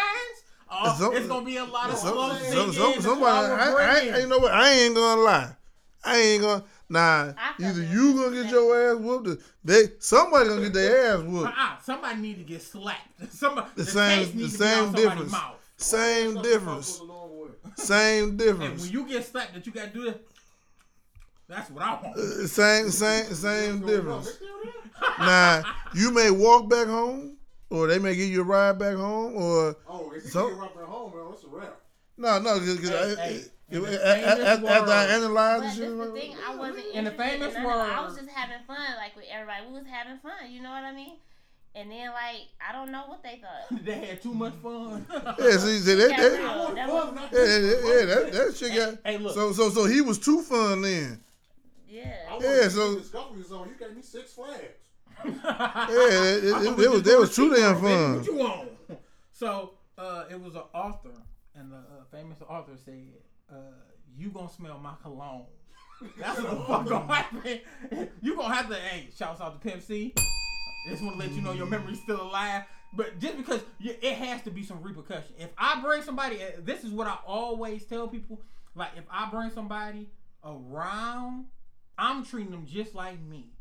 Oh, Some- it's gonna be a lot of Some, slow some, singing. some, somebody, I, I, I, you know what? I ain't gonna lie. I ain't gonna. Nah, either you gonna get your ass whooped, or they somebody gonna get their ass whooped. Uh-uh. Somebody need to get slapped. Somebody, The the, same- the needs to same somebody's difference. Mouth. Same difference. goes a. Same And difference. when you get slapped, that you gotta do that. That's what I want. Uh, Same, same, same What's going on? difference. They? Now, you may walk back home, or they may give you a ride back home, or Oh, if you So- get right at home, man, it's a wrap. no, no, because Hey, hey, in the after I world- analyze But the shit, the thing, I wasn't In the famous none of. I was just having fun, like with everybody. We was having fun, you know what I mean? And then like I don't know what they thought. they had too much fun. Yeah, see, see that, Yeah, that, real. That Fun, was- not yeah, yeah, yeah, that, that shit got. hey, look. So, so, so he was too fun then. Yeah. Yeah, yeah, so- so Discovery Zone. You gave me Six Flags. Yeah, it, it, it, it was, they was too damn fun. What you want? So uh, it was an author, and the uh, famous author said, uh, "You gonna smell my cologne." That's what the fuck gonna happen. You gonna have to. Hey, shouts out to Pimp C. Just want to let you know your memory's still alive. But just because you, it has to be some repercussion. If I bring somebody, uh, this is what I always tell people. Like if I bring somebody around, I'm treating them just like me.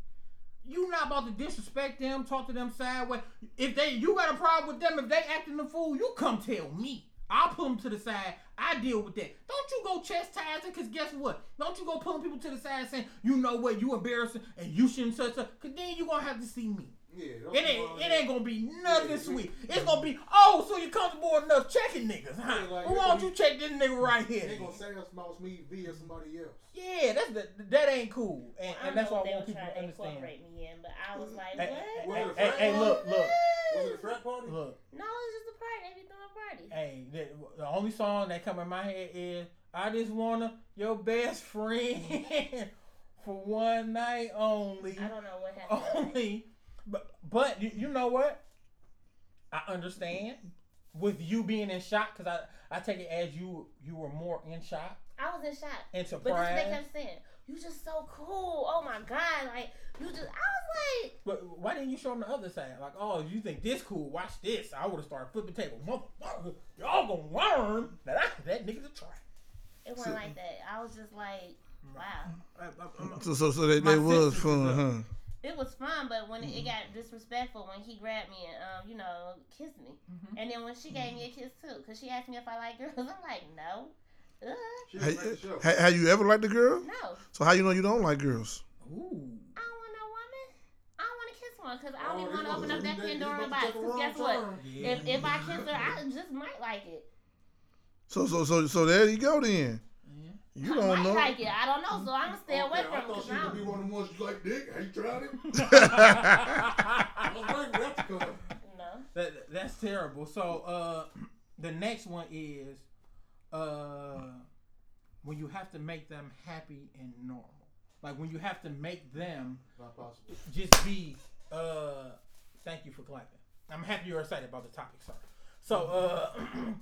You not about to disrespect them, talk to them sideways. If they, you got a problem with them, if they acting the fool, you come tell me. I'll pull them to the side. I deal with that. Don't you go chastising, cause guess what? Don't you go pulling people to the side saying, you know what, you embarrassing and you shouldn't such a, cause then you gonna have to see me. Yeah. It ain't, it ain't gonna be nothing sweet. It's gonna be, oh, so you comfortable enough checking niggas, huh? Yeah, like, well, why don't you check this nigga right here? They gonna say us about me via somebody else. Yeah, that's the, that ain't cool, and, I and that's know why I they want were people trying to to understand. incorporate me in, but I was like, Hey, what? hey, Was hey, hey, look, look, Was it a frat party? look. No, it's just a party. They be throwing parties. Hey, the, the only song that come in my head is "I Just Wanna Your Best Friend for One Night Only." I don't know what happened. Only, but but you, you know what? I understand with you being in shock because I I take it as you you were more in shock I was in shock. and But this is what they kept saying. You just so cool. Oh my god. Like you just I was like But why didn't you show them the other side? Like, oh, you think this cool? Watch this. I would have started flipping tables. Motherfucker, y'all gonna learn that I that nigga's a try. it wasn't like that. I was just like, mm. wow. I, I, I'm- So, so, so they, they was fun, huh? It was fun, but when it, it got disrespectful when he grabbed me and um, you know, kissed me. Mhm. And then when she gave me a kiss too, because she asked me if I like girls, I'm like, no. Ugh, She Hey, was at the show. ha- have you ever liked a girl? no. So how you know you don't like girls? Ooh. I don't want no woman. I don't want to kiss one because I don't Oh, even want to open up that he- he Pandora about box. take a 'cause wrong guess what? Yeah. If if I kiss her, I just might like it. So, so, so, so there you go then. Yeah. You I don't might know. like it. I don't know, so I'm gonna stay away from it. thought 'cause she I was gonna be one of the ones you like dick. Have you tried it? I was waiting for that to come. No. That that's terrible. So uh, the next one is uh, when you have to make them happy and normal. Like when you have to make them Not possible. just be. Uh, thank you for clapping. I'm happy you're excited about the topic, sir. So uh,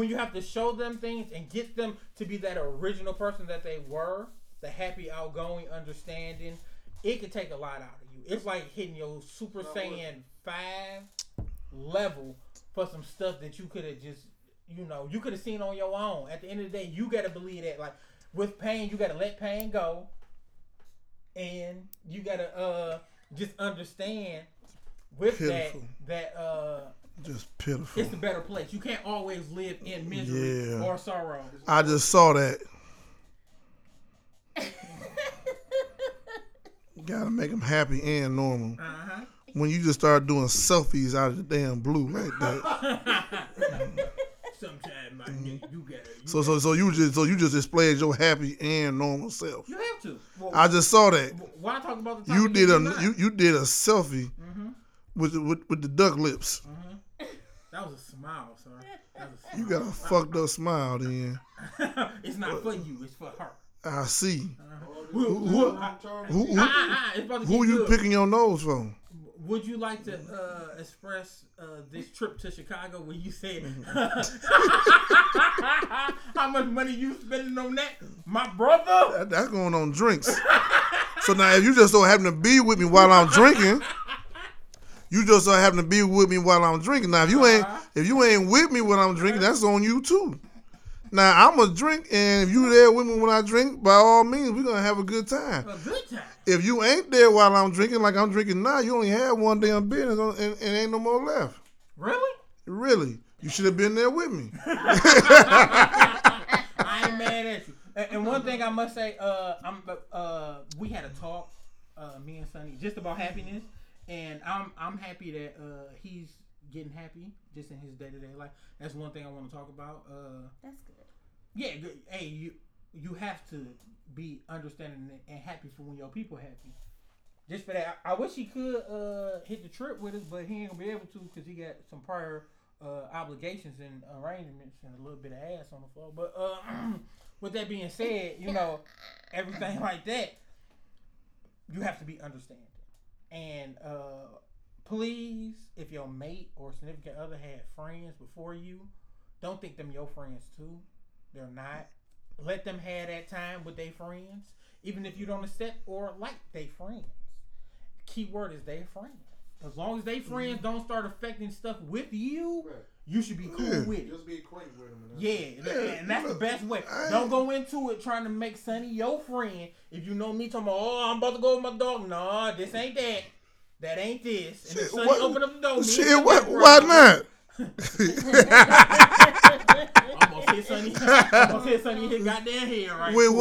when you have to show them things and get them to be that original person that they were, the happy, outgoing, understanding, it could take a lot out of you. It's like hitting your Super Not Saiyan five level for some stuff that you could have just, you know, you could have seen on your own. At the end of the day, you got to believe that. Like with pain, you got to let pain go, and you got to uh just understand with Pitiful. that that uh Just pitiful. it's a better place. You can't always live in misery Yeah. or sorrow. I just saw that. You gotta make them happy and normal. Uh-huh. When you just start doing selfies out of the damn blue like that. Sometimes my nigga, you gotta. You, So, so, so you just, so you just displayed your happy and normal self. you have to. Well, I just saw that. why talk about the You did a, you, you did a selfie Mhm. with, with, with the duck lips. That was a smile, sir. That was a You got a fucked up smile, then. it's not for you. It's for her. I see. Who, who- who, Who, who, it's about to who you good. picking your nose from? Would you like to uh, express uh, this trip to Chicago where you said how much money you spending on that, my brother? That- that's going on drinks. so now, if you just so happen to be with me while I'm drinking, you just so happen to be with me while I'm drinking. Now, if you ainnt Uh-huh. if you ain't with me when I'm drinking, that's on you too. Now I'm gonna drink, and if you there with me when I drink, by all means, we're gonna have a good time. A good time. If you ain't there while I'm drinking, like I'm drinking now, you only had one damn beer on- and, and ain't no more left. Really? Really, you should have been there with me. I ain't mad at you. And, and one thing I must say, uh, I'm uh, we had a talk, uh, me and Sonny, just about happiness, and I'm I'm happy that uh, he's getting happy just in his day to day life. That's one thing I want to talk about. Uh, That's good. yeah, good. hey, you you have to be understanding and happy for when your people happy. just for that. I, I wish he could uh, hit the trip with us, but he ain't gonna be able to because he got some prior uh, obligations and arrangements and a little bit of ass on the floor. But uh, with that being said, you know, everything like that, you have to be understanding. And uh, please, if your mate or significant other had friends before you, don't think them your friends too. They're not. Let them have that time with their friends, even if you don't accept or like their friends. Key word is their friends. As long as they mhm. friends don't start affecting stuff with you, Right. you should be cool Yeah. with it. Just be acquainted with them. And Yeah, it. th- and that's the best way. I- Don't go into it trying to make Sonny your friend. If you know me talking about, oh, I'm about to go with my dog. Nah, this ain't that. That ain't this. And if Shit, Sonny what- open up the door, Shit, him why, why not? I'm gonna hit Sonny. I'm gonna hit Sonny his goddamn head right With quick.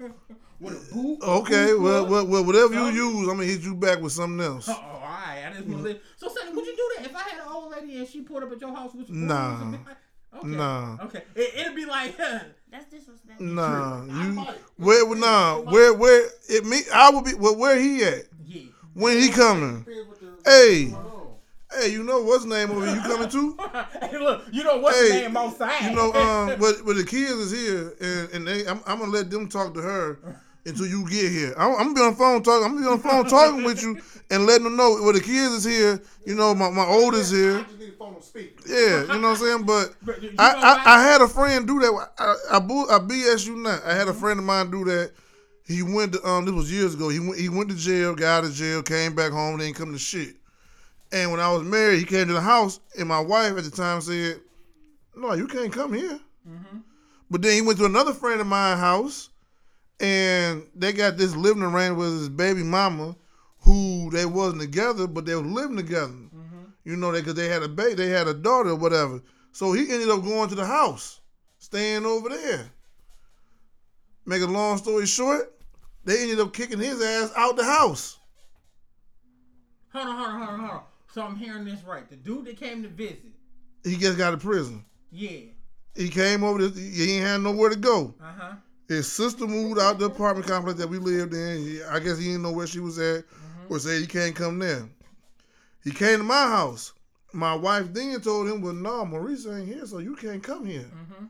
what? With a boot. Okay, boot well, well, well, whatever you use, I'm gonna hit you back with something else. Oh, all right. I just want to. So, Sonny, would you do that if I had an old lady and she pulled up at your house with some Nah. clothes and be like- Okay. Nah. Okay. It, it'd be like, That's disrespectful. Nah, you might. where? Nah, where? Where? It me? I would be. Well, where he at? yeah. When he coming? Depends Hey. what's going on. Hey, you know what's name over here? You coming too? hey, look, you know what's Hey, the name outside? You know, um, but but the kids is here, and and they, I'm, I'm gonna let them talk to her until you get here. I'm, I'm gonna be on the phone talking. I'm gonna be on the phone talking with you and letting them know. Well, the kids is here. You know, my my oldest here. just need a phone on. Yeah, you know what I'm saying. But I. I I had a friend do that. I I, I BS you not. I had a friend of mine do that. He went to um. This was years ago. He went he went to jail. Got out of jail. Came back home. Didn't come to shit. And when I was married, he came to the house, and my wife at the time said, "No, you can't come here." But then he went to another friend of mine house, and they got this living arrangement with his baby mama, who they wasn't together, but they was living together. You know, they because they had a baby, they had a daughter or whatever. So he ended up going to the house, staying over there. Make a long story short, they ended up kicking his ass out the house. Hold on, hold on, hold on, hold on. So I'm hearing this right. The dude that came to visit, He just got to prison. yeah. He came over. To, he ain't had nowhere to go. Uh huh. His sister moved out the apartment complex that we lived in. I guess he didn't know where she was at, Mm-hmm. or said he can't come there. He came to my house. My wife then told him, "Well, no, Maurice ain't here, so you can't come here." Mm-hmm.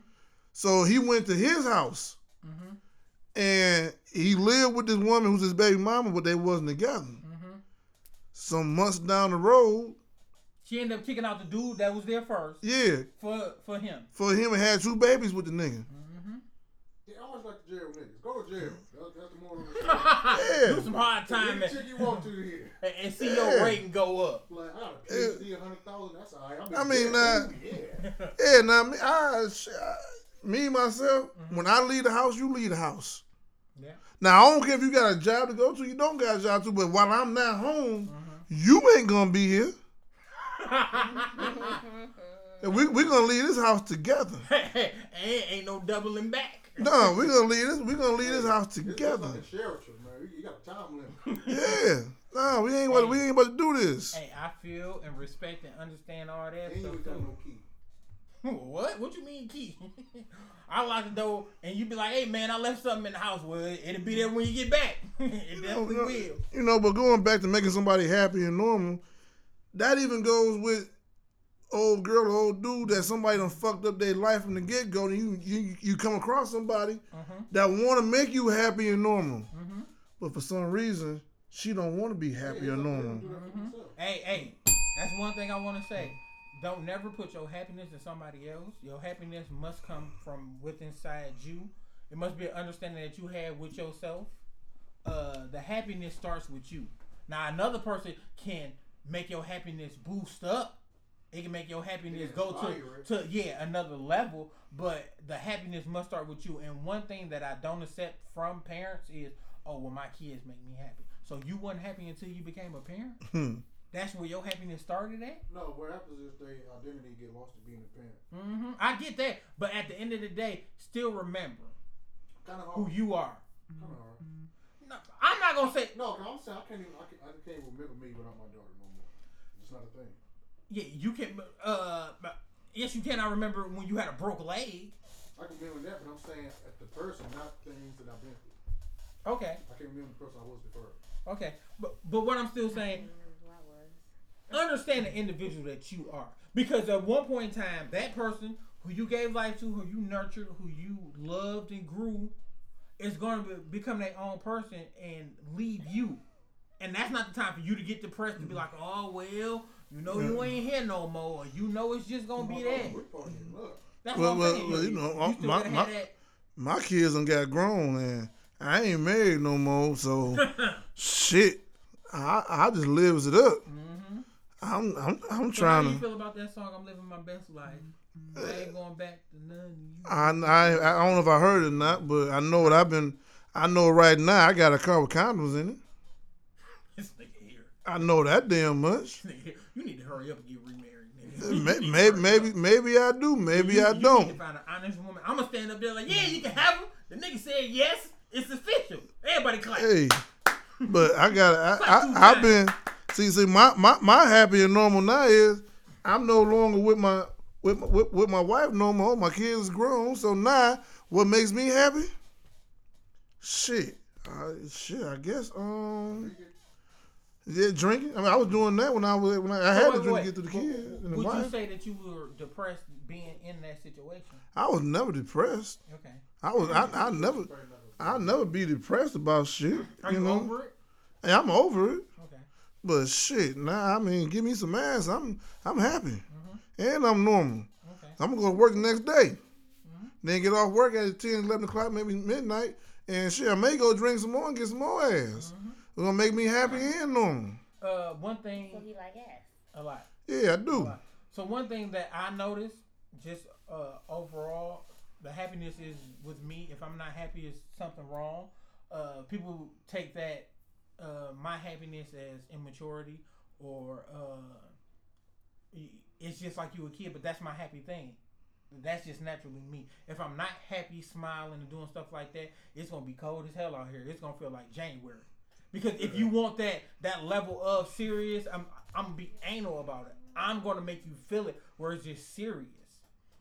So he went to his house, mm-hmm. and he lived with this woman who's his baby mama, but they wasn't together. Some months down the road, She ended up kicking out the dude that was there first yeah, for for him. for him and had two babies with the nigga. Yeah, I always like to jail niggas. Go to jail. That's, that's the moral of the story. Yeah. Do some hard time Any and, chick you want to here. and- and see your Yeah. rating go up. Like, I got a PhD, a hundred thousand. That's all right. I'm in I mean, jail. uh, yeah. Yeah, now me, I, I, me myself, when I leave the house, you leave the house. Yeah. Now I don't care if you got a job to go to, you don't got a job to, but while I'm not home, you ain't gonna be here. And we we gonna leave this house together. ain't, ain't no doubling back. No, we're gonna leave this. We're gonna leave this house It's together. like a sheriff, man. You- You got a time limit. Yeah. No, we ain't about we ain't about to do this. Hey, I feel and respect and understand all that And you stuff ain't got too. no key. What? What you mean key? I lock the door and you be like, "Hey man, I left something in the house. Well, it'll be there when you get back. it definitely you know, will." You know, but going back to making somebody happy and normal, that even goes with old girl old dude that somebody done fucked up their life from the get go. And you you you come across somebody mm-hmm. that want to make you happy and normal, mm-hmm. but for some reason she don't want to be happy or normal. That. Hey, hey, that's one thing I want to say. Don't never put your happiness in somebody else. Your happiness must come from within inside you. It must be an understanding that you have with yourself. Uh, the happiness starts with you. Now, another person can make your happiness boost up. It can make your happiness go to, to yeah another level. But the happiness must start with you. And one thing that I don't accept from parents is, oh well, my kids make me happy. So you wasn't happy until you became a parent. Hmm. That's where your happiness started at. No, what happens is their identity get lost to being a parent. hmm I get that, but at the end of the day, still remember Kind of who you are. Kind of hard. No, I'm not gonna say No, 'cause I'm saying I can't even. I can't, I can't even remember me without my daughter no more. It's not a thing. Yeah. You can. Uh, yes, you can. I remember when you had a broke leg. I can deal with that, but I'm saying at the person, not things that I've been through. Okay, I can't remember the person I was before. Okay, but but what I'm still saying, understand the individual that you are. Because at one point in time, that person who you gave life to, who you nurtured, who you loved and grew, is going to be, become their own person and leave you. And that's not the time for you to get depressed and be like, oh, well, you know you ain't here no more. Or you know it's just going to be that. That's Well, well, well, you know, still my- gotta my- have. My kids done got grown and I ain't married no more, so shit. I I just lives it up. I'm I'm I'm Mm-hmm. So how trying do you to. feel about that song? I'm living my best life. I ain't going back to none. You. I, I I don't know if I heard it or not, but I know what I've been. I know right now. I got a car with condoms in it. This nigga here. I know that damn much. This nigga here. You need to hurry up and get remarried, nigga. May- You need to Maybe maybe maybe I do. Maybe You- I you don't. to find an honest woman. I'm gonna stand up there like, yeah, you can have him. The nigga said yes. It's official. Everybody clap. Hey, but I got I, I I've been see see my, my my happy and normal now is I'm no longer with my with my, with, with my wife no more. My kids grown, so now what makes me happy? Shit, I, shit. I guess um. Yeah, drinking. I mean, I was doing that when I was when I, I had Wait, to drink wait, to get to the kids the Would you say that you were depressed being in that situation? I was never depressed. Okay. I was I, I never I never be depressed about shit. Are you, know? over it? And I'm over it. Okay. But shit, nah, I mean, give me some ass. I'm I'm happy. Mm-hmm. And I'm normal. Okay. I'm gonna go to work the next day. Mm-hmm. Then get off work at 10, 11 o'clock, maybe midnight. And shit, I may go drink some more and get some more ass. Mm-hmm. It's gonna make me happy and normal. Uh, one thing So he like ass. a lot. Yeah, I do. So one thing that I noticed, just uh, overall, the happiness is with me. If I'm not happy, is something wrong. Uh, people take that uh, my happiness as immaturity, or uh, it's just like you a kid. But that's my happy thing. That's just naturally me. If I'm not happy, smiling, and doing stuff like that, it's gonna be cold as hell out here. It's gonna feel like January. Because if you want that that level of serious, I'm I'm gonna be anal about it. I'm gonna make you feel it where it's just serious.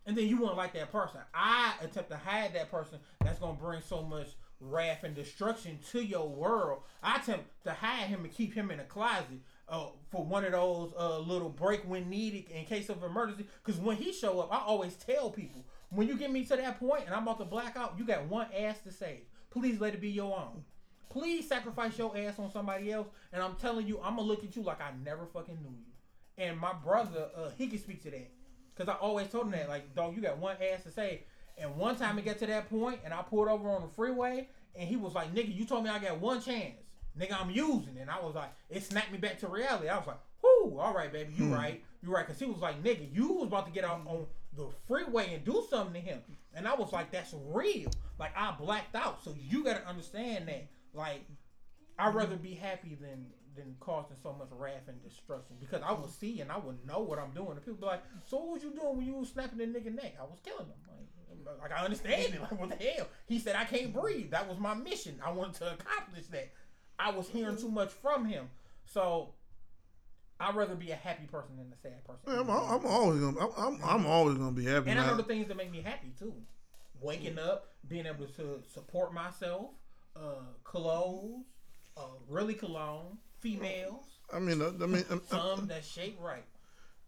And then you won't like that person. I attempt to hide that person that's gonna bring so much wrath and destruction to your world. I attempt to hide him and keep him in a closet uh, for one of those uh, little break when needed in case of emergency. Because when he show up, I always tell people when you get me to that point and I'm about to black out, you got one ass to save. Please let it be your own. Please sacrifice your ass on somebody else. And I'm telling you, I'm gonna look at you like I never fucking knew you. And my brother, uh, he can speak to that. Cause I always told him that, like, dog, you got one ass to say. And one time it got to that point, and I pulled over on the freeway, and he was like, "Nigga, you told me I got one chance. Nigga, I'm using." And I was like, it snapped me back to reality. I was like, "Whoo, all right, baby, you right, you right." Cause he was like, "Nigga, you was about to get out on the freeway and do something to him," and I was like, "That's real." Like I blacked out, so you gotta understand that. Like I'd rather be happy than than causing so much wrath and destruction because I would see and I would know what I'm doing. And people be like, "So what was you doing when you was snapping the nigga neck?" I was killing him. Like, like I understand it. Like what the hell? He said I can't breathe. That was my mission. I wanted to accomplish that. I was hearing too much from him, so I'd rather be a happy person than a sad person. Yeah, I'm, I'm always gonna I'm, I'm, I'm always gonna be happy. And I know the things that make me happy too. Waking up, being able to support myself, uh, clothes, uh, really cologne, females, I mean, uh, I mean, some that shape right.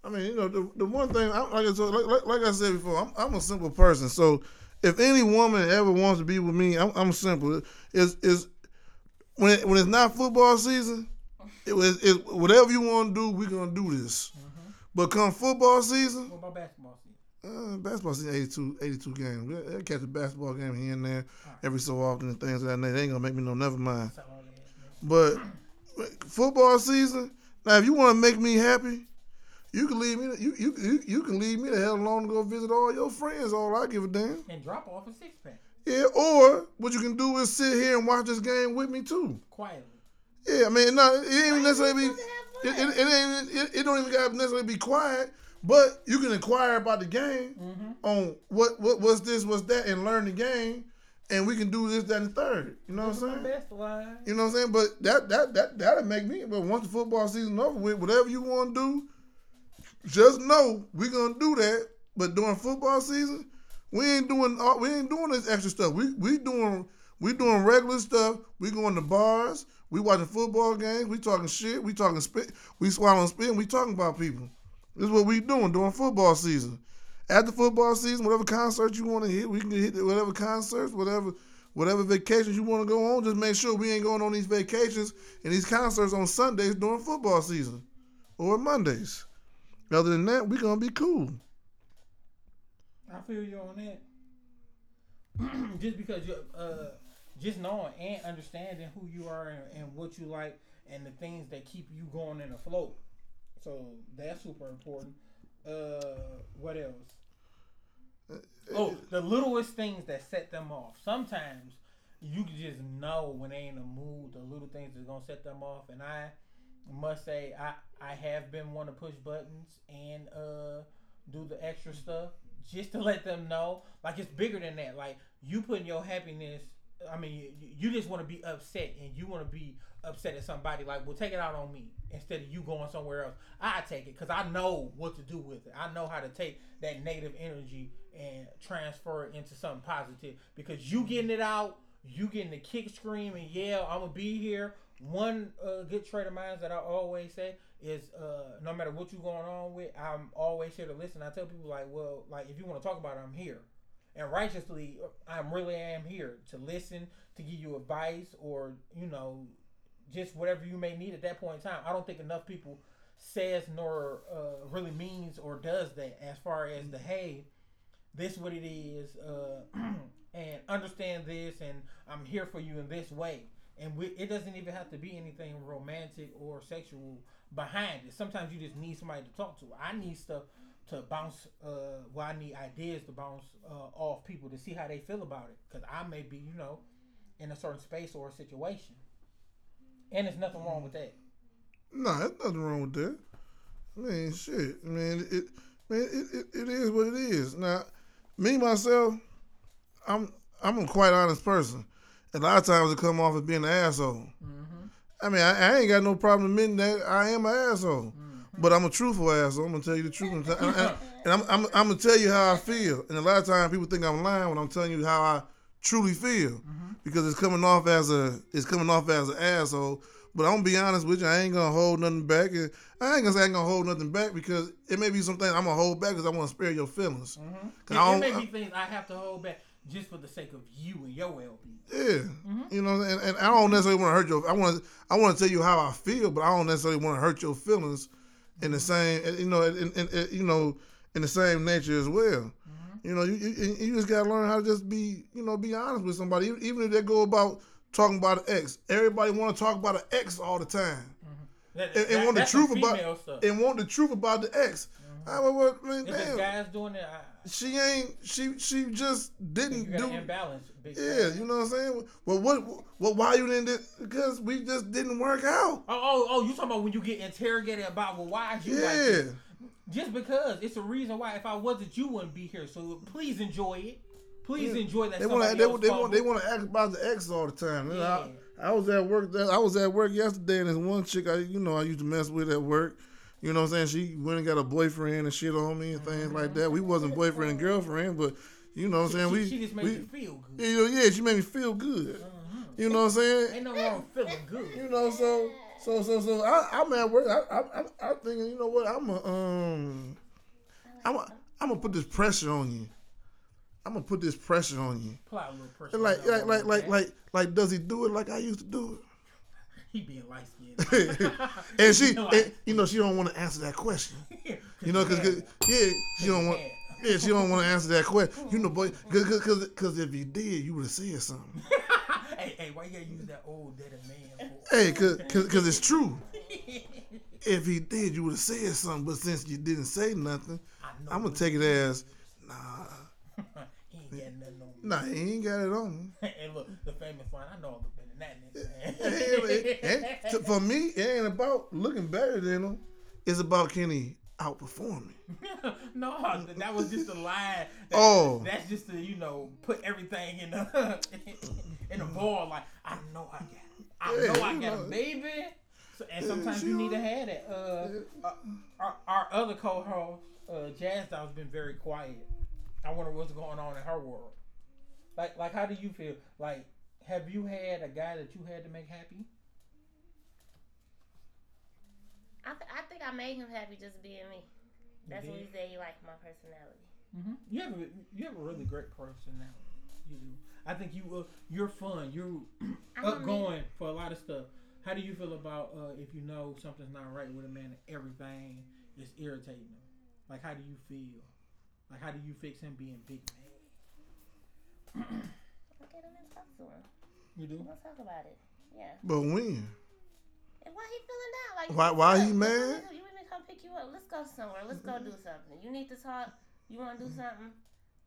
I mean, you know, the, the one thing, I, like, I said, like, like, like I said before, I'm, I'm a simple person. So if any woman ever wants to be with me, I'm, I'm simple. Is is when it, when it's not football season, it was it, whatever you want to do, we're gonna do this. But come football season, What about basketball season? Uh, basketball season 82, 82 games. They catch a basketball game here and there every so often and things like that. They ain't gonna make me no never mind. That's all they ask me. But football season, now if you want to make me happy, you can leave me. You you you, you can leave me the hell alone to go visit all your friends. All I give a damn. And drop off a six pack Yeah. Or what you can do is sit here and watch this game with me too. quietly. Yeah. I mean, no, it ain't even necessarily be. It, it, it ain't. It, it don't even got to necessarily be quiet. But you can inquire about the game mm-hmm. on what what what's this, what's that, and learn the game, and we can do this, that, and third. You know what I'm saying? best life. You know what I'm saying? But that that that that'll make me. But once the football season over with, whatever you want to do, just know we're gonna do that. But during football season, we ain't doing all, we ain't doing this extra stuff. We we doing we doing regular stuff. We going to bars. We watching football games. We talking shit. We talking spit. We swallowing spit. We talking about people. This is what we doing during football season. After football season, whatever concert you want to hit, we can hit whatever concerts, whatever whatever vacations you want to go on. Just make sure we ain't going on these vacations and these concerts on Sundays during football season or Mondays. Other than that, we gonna be cool. I feel you on that. just because you, uh, just knowing and understanding who you are and, and what you like and the things that keep you going in the. So that's super important. Uh, what else? Oh, the littlest things that set them off. Sometimes you can just know when they in a mood. The little things that's gonna set them off. And I must say, I I have been one to push buttons and uh do the extra stuff just to let them know. Like it's bigger than that. Like you putting your happiness. I mean, you, you just want to be upset and you want to be upset at somebody. Like, well, take it out on me instead of you going somewhere else. I take it because I know what to do with it. I know how to take that negative energy and transfer it into something positive because you getting it out, you getting the kick, scream, and yell. I'm gonna be here. One uh, good trait of mine that I always say is uh, no matter what you're going on with, I'm always here to listen. I tell people like, well, like if you want to talk about it, I'm here. And righteously, I'm really am here to listen, to give you advice, or you know, just whatever you may need at that point in time. I don't think enough people says nor uh, really means or does that as far as the hey, this what it is, uh, and understand this, and I'm here for you in this way. And we, it doesn't even have to be anything romantic or sexual behind it. Sometimes you just need somebody to talk to. I need stuff to bounce. Uh, well, I need ideas to bounce uh, off people to see how they feel about it. Because I may be, you know, in a certain space or a situation, and there's nothing wrong with that. Nah, there's nothing wrong with that. I mean, shit. I mean, it, man, it, it, it is what it is. Now, me myself, I'm I'm a quite honest person. A lot of times it come off as being an asshole. Mm-hmm. I mean, I, I ain't got no problem admitting that I am an asshole. Mm-hmm. But I'm a truthful asshole. I'm gonna tell you the truth, and, and, and I'm, I'm, I'm gonna tell you how I feel. And a lot of times people think I'm lying when I'm telling you how I truly feel, mm-hmm. because it's coming off as a it's coming off as an asshole. But I'm gonna be honest with you, I ain't gonna hold nothing back. And I ain't gonna say I ain't gonna hold nothing back because it may be something I'm gonna hold back because I want to spare your feelings. Mm-hmm. 'Cause It, I it don't- may be things I have to hold back just for the sake of you and your well-being. Yeah, mm-hmm. you know, and, and I don't necessarily want to hurt your. I want to. I want to tell you how I feel, but I don't necessarily want to hurt your feelings in the same. You know, in, in, in you know, in the same nature as well. You know, you, you you just gotta learn how to just be, you know, be honest with somebody, even- if they go about talking about an ex. Everybody want to talk about an ex all the time, mm-hmm. That, and, and that- want the truth about stuff. and want the truth about the ex. Mm-hmm. I mean, what, man, if damn, guys doing it, I, she ain't. She she just didn't got do. imbalance. Yeah, time. you know what I'm saying. Well, what, what, why you didn't? Because we just didn't work out. Oh, oh, oh! You talking about when you get interrogated about well, why is you like Yeah, this? Just because it's a reason why. If I wasn't, you wouldn't be here. So please enjoy it. Please enjoy that. they want to. They, they want. They want to ask about the ex all the time. Know, I, I was at work. I was at work yesterday, and this one chick I, you know, I used to mess with at work. You know what I'm saying? She went and got a boyfriend and shit on me and things like that. We wasn't boyfriend and girlfriend, but you know what I'm saying? she, we, she just made we, you feel good. you know, yeah, she made me feel good. Uh-huh. You know what I'm saying? Ain't no wrong feeling good. You know, so so so so I, I'm at work. I, I I'm thinking, you know what? I'm a um, I'm a, I'm gonna put this pressure on you. I'm gonna put this pressure on you. Apply a little pressure. And like like like like like like, does he do it like I used to do it? he being light skinned. and she, and, you know, she don't want to answer that question. You know, cause yeah, she don't want. Yeah, she don't want to answer that question. You know, boy, cause, cause, cause, 'cause if you did, you would have said something. hey, hey, why you gotta use that old dead man? Hey, cause, cause, 'cause it's true. If he did, you would have said something. But since you didn't say nothing, I'm gonna take it as, nah, he ain't got nothing on me. nah, he ain't got it on me. and look, the famous line. I know I've been in that nigga. ain't- it ain't- for me, it ain't about looking better than him. It's about can he outperform me. no, that was just a line. That, Oh. that's just to you know put everything in the in the ball. Like I know I got. I yeah, know I got know. a baby. So, and sometimes you need to have that. Uh, uh, our, our, other co-host, uh, Jazz, has been very quiet. I wonder what's going on in her world. Like, like, how do you feel? Like, have you had a guy that you had to make happy? I, th- I think I made him happy just being me. That's yeah. what he said. He liked my personality. Mm-hmm. You have a you have a really great personality. You do. I think you uh, you're fun. You're I'm upgoing for a lot of stuff. How do you feel about uh, if you know something's not right with a man and everything is irritating him? Like how do you feel? Like how do you fix him being big man? Okay, then let's talk to him. You do. Let's talk about it. Yeah. But when? And why he feeling down? Like Why- let's why go. he You mad? want me to- You want me to come pick you up? Let's go somewhere. Let's go do something. You need to talk. You want to do something?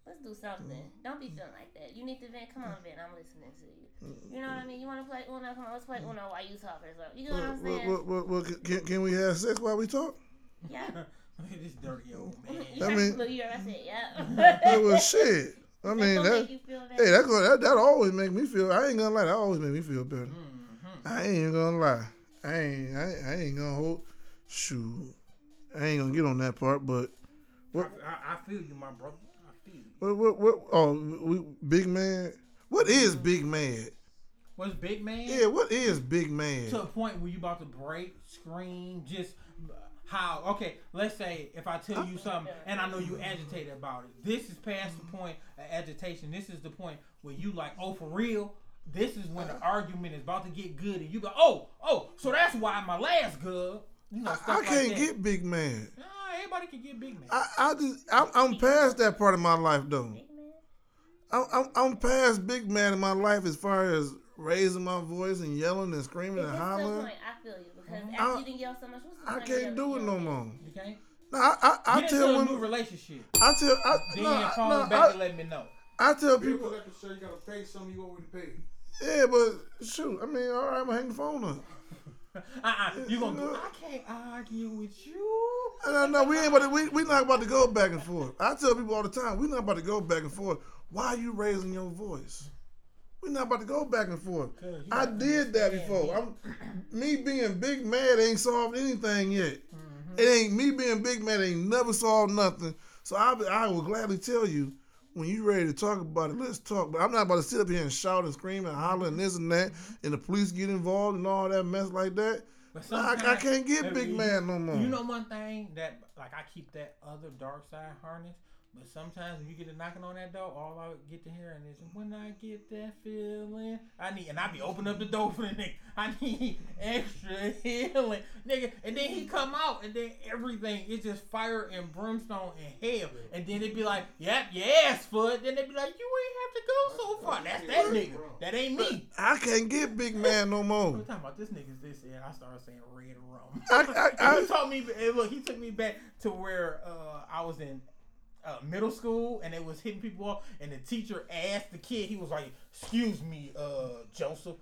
Let's do something. Mm-hmm. Don't be feeling like that. You need to vent. Come on, vent. I'm listening to you. Mm-hmm. You know what I mean? You want to play Uno? Come on, let's play mm-hmm. Uno while you talk or something. You know what I'm saying? well, well, well, can, can we have sex while we talk? Yeah. Look at this dirty old man. I mean- look, you heard I said, yeah. That was shit. I That's mean, that, make you feel hey, that, that that always make me feel. I ain't gonna lie, that always make me feel better. Mhm. I ain't gonna lie. I ain't. I, I ain't gonna hold. Shoot, I ain't gonna get on that part. But I, I, I feel you, my brother. I feel you. what? What? what oh, we, big man. What is big man? What's big man? Yeah, what is big man? to a point where you about to break, scream, just how? Okay, let's say if I tell you something and I know you agitated about it. This is past the point of agitation. This is the point where you like, oh, for real. This is when the argument is about to get good, and you go, oh, oh, so that's why my last good. You know, I, I like can't that. get big man. Everybody can get big man. I, I just I'm, I'm past that part of my life though. I'm, I'm I'm past big man in my life as far as raising my voice and yelling and screaming and just hollering. point. I feel you because Mhm. after I- you didn't yell so much, what's the I can't do it no more. you can't. No, I I, I Get tell into a new women. relationship. I tell I, Then no, phone no, back I, and let me know. I tell People people. like to say you gotta pay something you already paid. Yeah, but shoot, I mean, all right, I'm gonna hang the phone up. Uh-uh. You gonna do? I can't argue with you. No, no, we ain't about to, we we not about to go back and forth. I tell people all the time, we not about to go back and forth. Why are you raising your voice? We not about to go back and forth. I did that before. me. I'm me being big mad ain't solved anything yet. Mm-hmm. It ain't me being big mad ain't never solved nothing. So I I will gladly tell you when you ready to talk about it, let's talk. But I'm not about to sit up here and shout and scream and holler and this and that, and the police get involved and all that mess like that. But I, I can't get big man no more. You know one thing that like I keep that other dark side harness, but sometimes when you get a knocking on that door, all I get to hearing is when I get that feeling, I need and I be opening up the door for the nigga. I need extra healing, nigga. And then he come out, and then everything is just fire and brimstone and hell. And then it be like, yep, you asked for it. Then they be like, you ain't have to go so far. That's that nigga. That ain't me. I can't get big man no We're more. talking about this nigga's this, and I started saying red rum. I, I, he I, taught me. Look, he took me back to where uh, I was in uh, middle school, and it was hitting people off. And the teacher asked the kid, he was like, "Excuse me, uh, Joseph,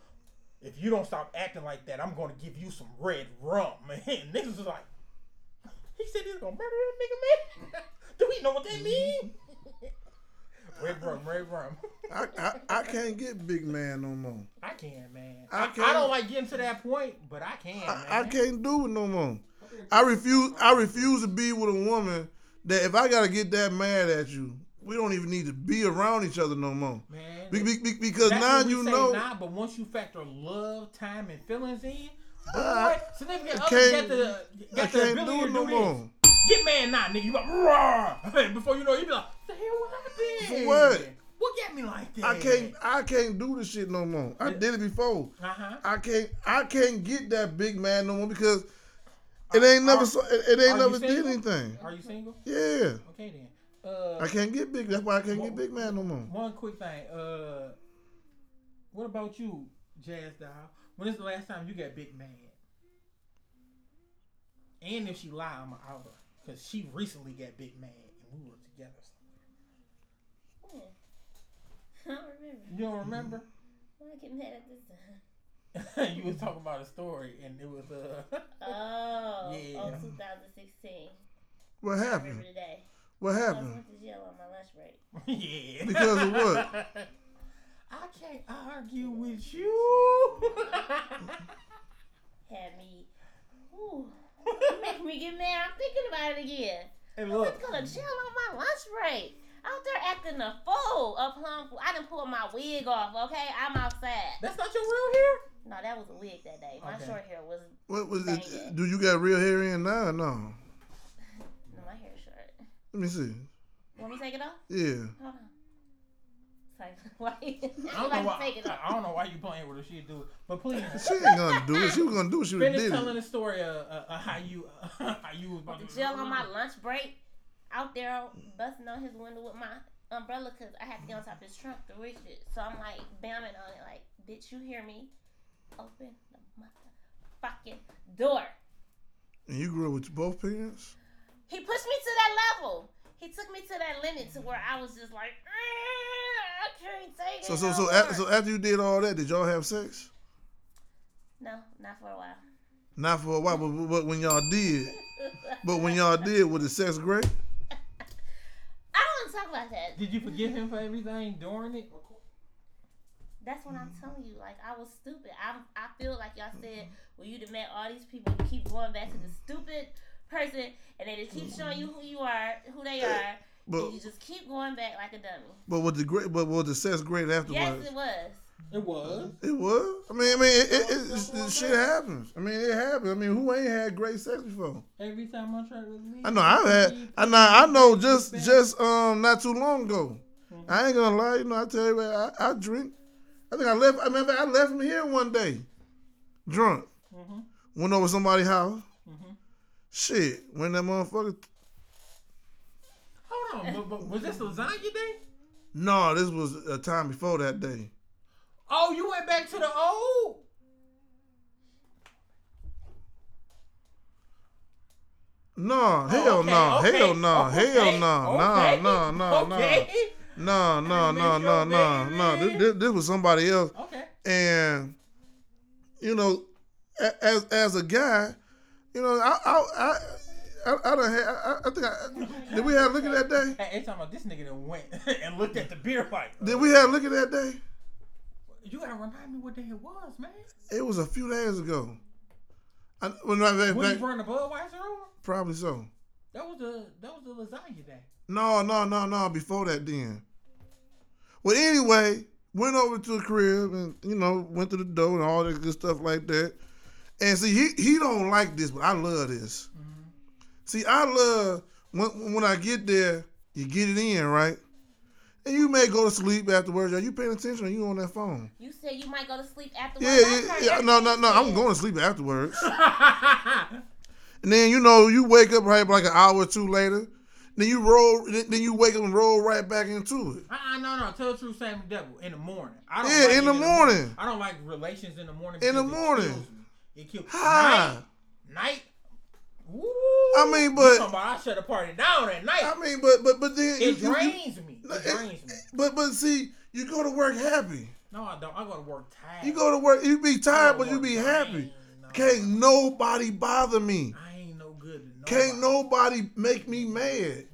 if you don't stop acting like that, I'm to give you some red rum." Man, niggas was like, he said he's gonna murder that nigga, man. Do we know what that mean? red rum, red rum. I, I, I can't get big man no more. I can't, man. I I, I, can't- don't like getting to that point, but I can. I, I can't do it no more. I refuse. I refuse to be with a woman that if I gotta get that mad at you, we don't even need to be around each other no more. Man, Be, be, be- because now you know. Now, but once you factor love, time, and feelings in, boy, I- significant can't- got the I got the ability do to no do more. this. Get mad now, nigga. You like, Roar! before you know, it, you be like, the hell what happened? For what? What got me like that? I can't. I can't do this shit no more. I did it before. Uh huh. I can't. I can't get that big man no more because it ain't never. are- It, it ain't never did anything. Are you single? Yeah. Okay then. Uh, I can't get big. That's why I can't get big man no more. One quick thing. Uh, what about you, Jazz Doll? When is the last time you got big man? And if she lie, I'ma out her because she recently got big man and we were together. Yeah. I don't remember. You don't remember? Why I get mad at this time? you was talking about a story and it was uh. Oh, Yeah. oh, 2016. What happened? remember the day. What I happened? went to jail on my lunch break. yeah. Because of what? I can't argue with you. Had me. Ooh. You make me get mad. I'm thinking about it again. and I was look, gonna chill on my lunch break. Out there acting a fool, a plum fool. I didn't pull my wig off, okay? I'm outside. that's not your real hair. No, that was a wig that day. My Okay. short hair was What was Bang it? it. Do you got real hair in now? or No. no, my hair short. Let me see. Want me to take it off? Yeah. Hold on. Sorry, why? I don't know Like, why. take it off. I don't know why you playing with her. She do it, but please She ain't gonna do it. She was gonna do it. She would have finish did telling it. the story of uh, uh, how you uh, how you was about the to jail on my lunch break, out there busting on his window with my umbrella because I had to get on top of his trunk to reach it. So I'm like bamming on it, like, bitch, you hear me? Open the motherfucking door. And you grew up with both parents? He pushed me to that level. He took me to that limit to where I was just like, "Ah, I can't take So it. so no so, more." a, so after you did all that, did y'all have sex? no, not for a while. Not for a while, but, but when y'all did, but when y'all did, was the sex great? I don't want to talk about that. Did you forgive him for everything during it? That's what I'm mm-hmm. telling you. Like I was stupid. I I feel like y'all said mm-hmm. when you done met all these people, you keep going back to the stupid person, and they just keep showing you who you are, who they are, But and you just keep going back like a dummy. but was the great? But was the sex great afterwards? Yes, afterwards? it was. It was. It was. I mean, I mean, it, it, it, the shit happens. I mean, it happens. I mean, who ain't had great sex before? Every time I try to leave. I know I've had. I know. I know. Just just um not too long ago. I ain't gonna lie. You know, I tell you, I, I drink. I think I left. I remember I left from here one day, drunk. Mhm. Went over somebody's house. Mhm. Shit, when that motherfucker. Hold on, but, but was this lasagna day? No, this was a time before that day. Oh, you went back to the old. No, oh, hell okay, no, hell no, oh, hell no, no, no, no, okay. no, no, no, no, no, no. This, this, was somebody else. Okay. and you know, as as a guy, you know, I I I I, I, done had, I, I think I did we have a look at that day? Hey, every time about this nigga that went and looked at the beer fight. Did we have a look at that day? You gotta remind me what day it was, man. It was a few days ago. I, when I, back, When you burned the Budweiser over? probably so. That was the that was the lasagna day. No, no, no, no. Before that, then. Well, anyway, went over to the crib and you know went to the door and all that good stuff like that. And see, he he don't like this, but I love this. Mm-hmm. See, I love when when I get there, you get it in right, and you may go to sleep afterwards. Are you paying attention? Or you on that phone? You said you might go to sleep afterwards. Yeah, yeah, yeah. No, no, no. you I'm going to sleep afterwards. And then you know you wake up right like an hour or two later. Then you roll. Then you wake up and roll right back into it. Uh-uh, no, no. Tell the truth, Sammy Devil. In the morning. I don't Yeah, like in it the morning. I don't like relations in the morning. In the morning. it morning. kills me. It kills Hi. Night. Night. Woo. I mean, but- talking about I shut the party down at night. I mean, but but but then you- it you- you- drains me. It it- drains me. But but see, you go to work happy. No, I don't. I go to work tired. You go to work, you be tired, but you be happy. No. Can't nobody bother me. I ain't no good nobody. Can't nobody make me mad.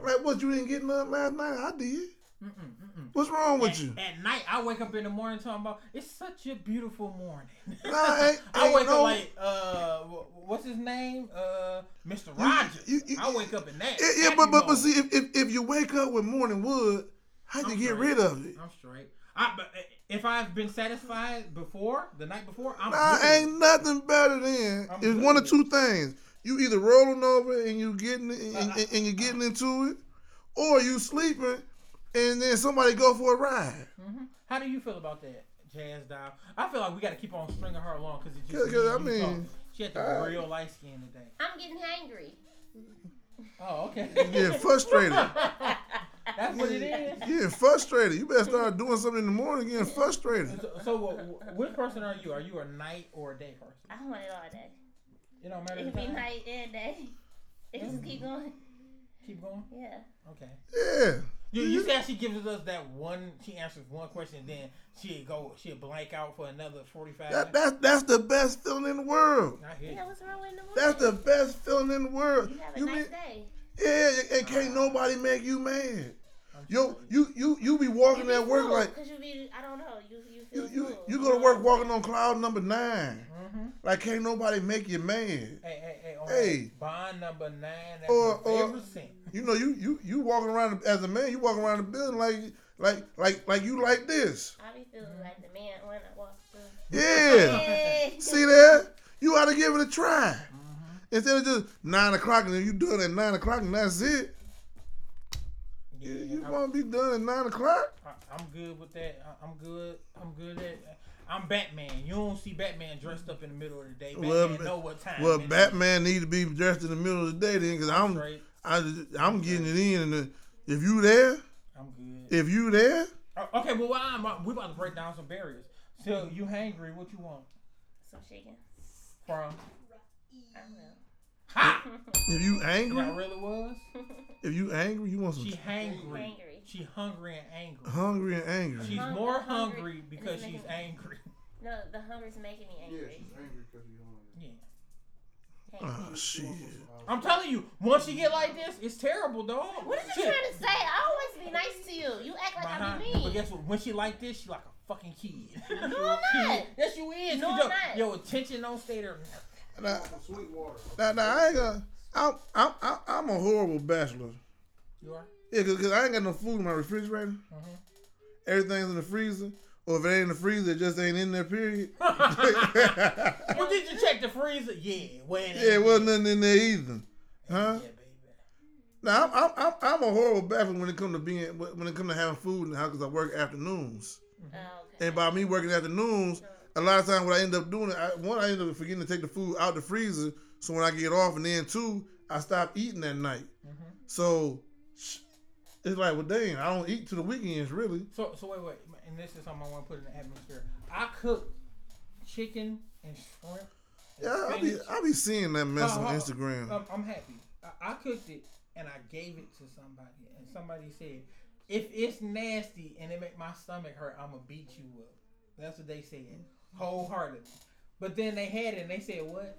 Like what? You didn't get nothing last night. I did. Mm-mm, mm-mm. What's wrong with At, you? at night, I wake up in the morning talking about it's such a beautiful morning. Nah, I ain't wake no- up like uh, wh- what's his name? Uh, Mr. Rogers. you- you- I wake up in that. Yeah, yeah, but but but see, if, if if you wake up with morning wood, how do you I'm get straight. rid of it? I'm straight. I, but uh, if I've been satisfied before the night before, I'm Nah, good. ain't nothing better than I'm it's one of two things. You either rolling over and you getting and, and, and you getting into it, or you sleeping and then somebody go for a ride. Mhm. How do you feel about that, Jazz Doll? I feel like we got to keep on stringing her along because it's 'Cause- just 'cause me I mean, talking. she had the uh, real light skin today. I'm getting hangry. Oh, okay. Getting frustrated. That's what it is. Getting frustrated. You better start doing something in the morning. Getting frustrated. So, so wh- wh- which person are you? Are you a night or a day person? I want it all day. It don't matter. It the could be night and day. It just keep going. Keep going. Yeah. Okay. Yeah. You, you mm-hmm. see how she gives us that one? She answers one question, then she go she blank out for another forty five. That, that's that's the best feeling in the world. I hear you. Yeah, what's wrong with the morning? That's the best feeling in the world. You have a You nice mean- day. yeah, and can't uh-huh. nobody make you mad. Yo, you you you be walking at work like Cause you be, I don't know, you you you feel you, full. you go to work uh-huh. walking on cloud number nine. Mm-hmm. Like can't nobody make you mad. Hey, hey, hey, on Hey. bond number nine. That's Or- or- favorite scene. You know you you you walking around as a man. You walking around the building like like like like you like this. I be feeling like the man when I walk through. Yeah. Hey. See there? You ought to give it a try. Mm-hmm. Instead of just nine o'clock and then you done at nine o'clock and that's it. Yeah, You I- want to be done at nine o'clock? I, I'm good with that. I, I'm good. I'm good at. I'm Batman. You don't see Batman dressed up in the middle of the day. Batman Well, know what time. Well, it is. Batman need to be dressed in the middle of the day then, cause I'm Straight. I, I'm getting it in. And the, if you there, I'm good. if you there, Uh, okay, well, why I'm, we about to break down some barriers. So you hangry? What you want Some chicken. from? I don't know. Ha! if you That angry, really was. if you angry, you want some She hangry. Hangry. She hungry and angry. hungry and angry. She's Hung- more hungry hungry because she's making- angry. No, the hunger's making me angry. Yeah, she's angry because you're hungry. Yeah. Hangry. Oh shit. I'm telling you, once you get like this, it's terrible, dog. What are you Shit. trying to say? I always be nice to you. You act like Uh-huh. I be mean. But mean. guess what? When she like this, she like a fucking kid. No, I'm not. yes, you is. No, 'cause I'm your, not. your attention don't stay there. Now, Some sweet water. now, now I ain't gonna. I'm, I'm, I'm, I'm a horrible bachelor. You are? Yeah, cause, 'cause I ain't got no food in my refrigerator. Mhm. Everything's in the freezer. Or if it ain't in the freezer, it just ain't in there. Period. Well, did you check the freezer? Yeah. Well, it Yeah, it wasn't nothing in there either. Huh? Yeah, baby. Now I'm, I'm, I'm, I'm a horrible bachelor when it come to being when it come to having food in the house because I work afternoons. Oh, okay. And by me working afternoons, a lot of times what I end up doing, I, one I end up forgetting to take the food out the freezer. So when I get off, and then two, I stop eating that night. Mhm. So it's like, well, dang, I don't eat to the weekends really. So, so wait, wait, and this is something I want to put in the atmosphere. I cook chicken and shrimp. and Yeah, I be spinach. I be seeing that mess Oh, on oh, Instagram. I'm, I'm happy. I, I cooked it and I gave it to somebody, and somebody said, "If it's nasty and it make my stomach hurt, I'm gonna beat you up." That's what they said, wholeheartedly. But then they had it and they said, "What?"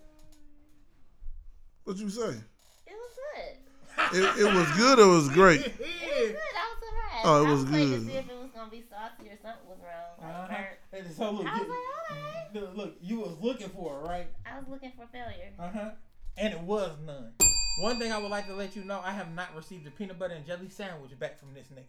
What you say? It was good. It, it was good. or It was great. It was good. I was surprised. Oh, it I was was waiting good. To see if it was gonna be saucy or something was wrong. Like Uh-huh. And so look, I was you- like, alright. look, you was looking for it, right? I was looking for failure. Uh huh. And it was none. One thing I would like to let you know, I have not received a peanut butter and jelly sandwich back from this nigga.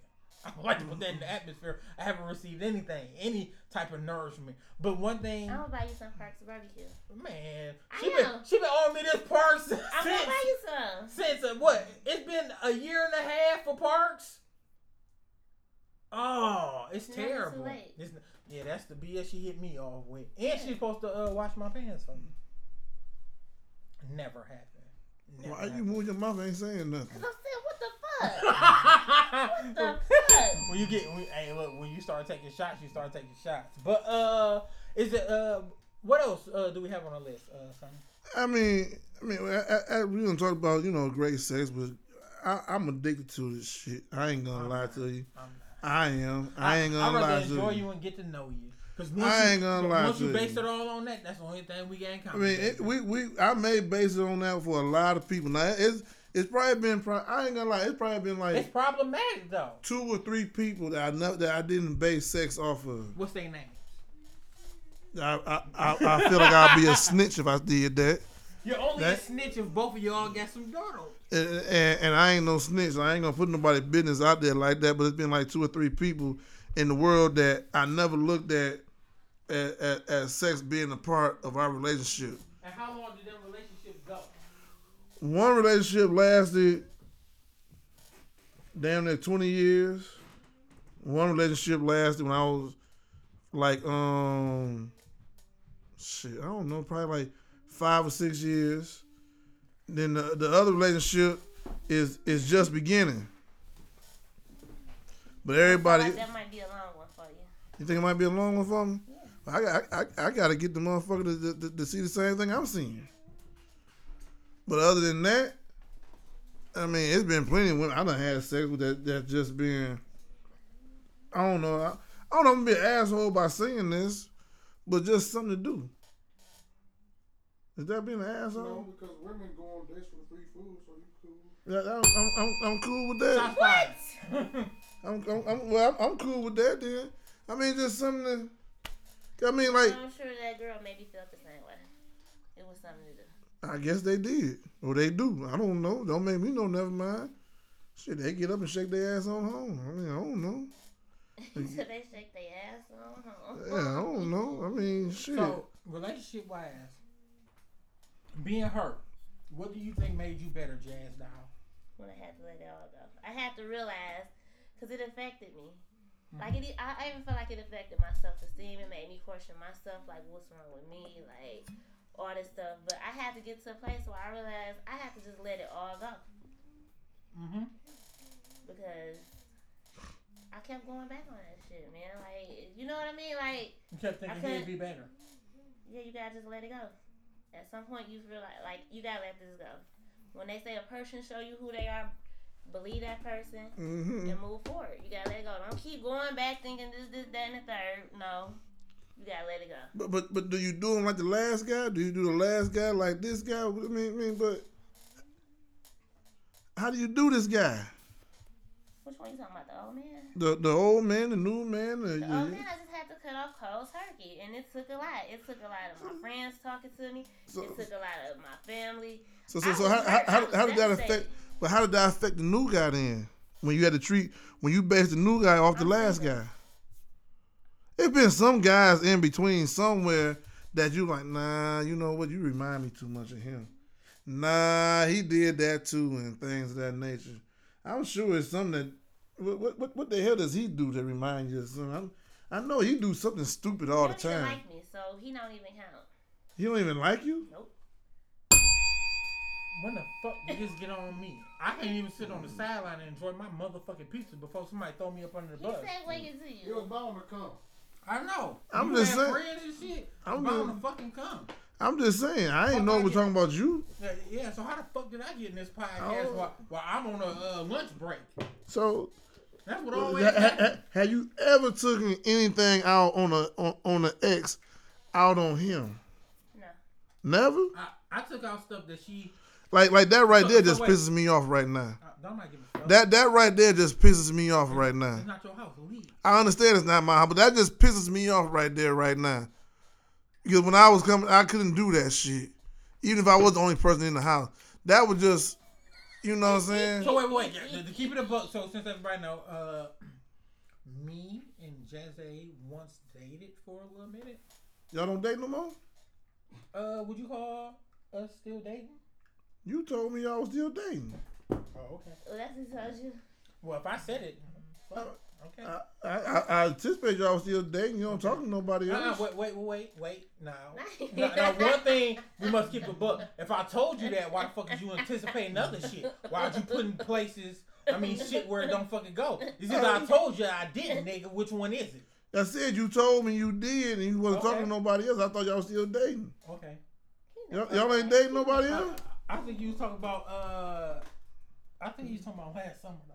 I would like to put that in the atmosphere. I haven't received anything, any type of nourishment. But one thing, I'm gonna buy you some Parks barbecue. man, she been she been on me this parks I'm gonna since buy you some. since uh, what? It's been a year and a half for parks. Oh, it's Never terrible. late. It's, yeah, that's the BS she hit me off with. And she's supposed to uh, wash my pants for me. Never happened. Never Why you happened. moving your mouth? Ain't saying nothing. Cause I'm saying, what the fuck? what the fuck? when you get, when, hey, look, when you start taking shots, you start taking shots. But uh, is it uh, what else uh do we have on the list, uh, Sonny? I mean, I mean, I, I, we don't talk about you know great sex, but I, I'm addicted to this shit. I ain't gonna lie to you. I'm not. I am. I ain't I'd gonna rather lie enjoy to you. you and get to know you. Cause once you, ain't gonna lie once you to base you. it all on that, that's the only thing we got in common. I mean, it, we we I made bases on that for a lot of people. Now it's it's probably been. I ain't gonna lie. It's probably been like it's problematic though. two or three people that I know that I didn't base sex off of. What's their names? I I, I, I feel like I'd be a snitch if I did that. You're only That- a snitch if both of y'all got some dirt on. And, and, and I ain't no snitch. I ain't gonna put nobody's business out there like that. But it's been like two or three people in the world that I never looked at at, at, at sex being a part of our relationship. And how long did that relationship go? One relationship lasted damn near twenty years. One relationship lasted when I was like um shit, I don't know, probably like five or six years. Then the, the other relationship is is just beginning. But everybody, Like that might be a long one for you. you think it might be a long one for me? I got I, I, I got to get the motherfucker to, to, to see the same thing I'm seeing. But other than that, I mean, it's been plenty of women I done had sex with that that just been. I don't know. I, I don't know. I'm gonna be an asshole by saying this, but just something to do. Is that being an asshole? No, asshole? because women go on dates for free food, so you cool. Yeah, I'm, I'm, I'm, I'm cool with that. Shots fired. I'm, I'm, I'm well. I'm, I'm cool with that. Then I mean, just something. To, I mean, like I'm sure that girl maybe felt the same way. It was something to do. I guess they did. Or they do. I don't know. Don't make me know, never mind. Shit, they get up and shake their ass on home. I mean, I don't know. Until they shake their ass on. home. Yeah, I don't know. I mean, shit. So, relationship wise, being hurt, what do you think made you better, Jazz Doll? when I had to let it all go. I had to realize because it affected me. Mm-hmm. Like it, I, I even felt like it affected my self esteem. It made me question myself, like what's wrong with me, like all this stuff. But I had to get to a place where I realized I had to just let it all go Mm-hmm. because I kept going back on that shit, man. Like you know what I mean? Like You kept thinking I he'd be better. yeah, you gotta just let it go. At some point, you feel like like you gotta let this go. When they say a person show you who they are, believe that person. hmm and move forward. You gotta let it go. Don't keep going back thinking this, this, that, and the third. No, you gotta let it go. But, but but do you do him like the last guy? Do you do the last guy like this guy? I mean, I mean, but how do you do this guy? Which one you talking about? The old man? The the old man, the new man. The, The old man, I just had to cut off cold turkey, and it took a lot. It took a lot of my friends talking to me. So- it took a lot of my family. So so, so how, how, how, how did that affect? But how did that affect the new guy then? When you had to treat when you based the new guy off the I'm last guy. It's been some guys in between somewhere that you like, nah, you know what? You remind me too much of him. Nah, he did that too, and things of that nature. I'm sure it's something that. What what what the hell does he do to remind you of something? I'm, I know he do something stupid all he the don't even time. like me, so he don't even count. He don't even like you. Nope. When the fuck did this get on me? I can't even sit on the sideline and enjoy my motherfucking pizza before somebody throw me up under the He bus. segued to It You're bound to come. I know. I'm you just saying- friends and shit. I'm I'm bound just- to fucking come. I'm just saying. I ain't know we're talking about you. Yeah, so how the fuck did I get in this podcast Oh. while, while I'm on a uh, lunch break? So That's what always ha- ha- have you ever taken anything out on a on, on an ex out on him? No. Never. I, I took out stuff that she. Like like that right So- there so just wait. pisses me off right now. Uh, don't not give a. That that right there just pisses me off right now. It's not your house. Leave. I understand it's not my house, but that just pisses me off right there right now. Because when I was coming, I couldn't do that shit. Even if I was the only person in the house, that was just, you know what I'm saying? So wait, wait, yeah, to, to keep it a book. So since everybody know, uh, me and Jazzy once dated for a little minute. Y'all don't date no more. Uh, would you call us still dating? You told me y'all was still dating. Oh, okay. Well, that's what he told you. Well, if I said it, fuck. Okay. I, I, I, I anticipate y'all still dating. You don't talk to nobody Uh-uh, else. wait, wait, wait, wait. Now, now, now, one thing we must keep a book. If I told you that, why the fuck is you anticipating other shit? Why'd you put in places? I mean, shit where it don't fucking go. It's either I told you I didn't, nigga. Which one is it? I said you told me you did, and you wasn't Okay. talking to nobody else. I thought y'all was still dating. Okay. Y'all, y'all ain't dating nobody else. I think you was talking about. uh I think you was talking about last summer though.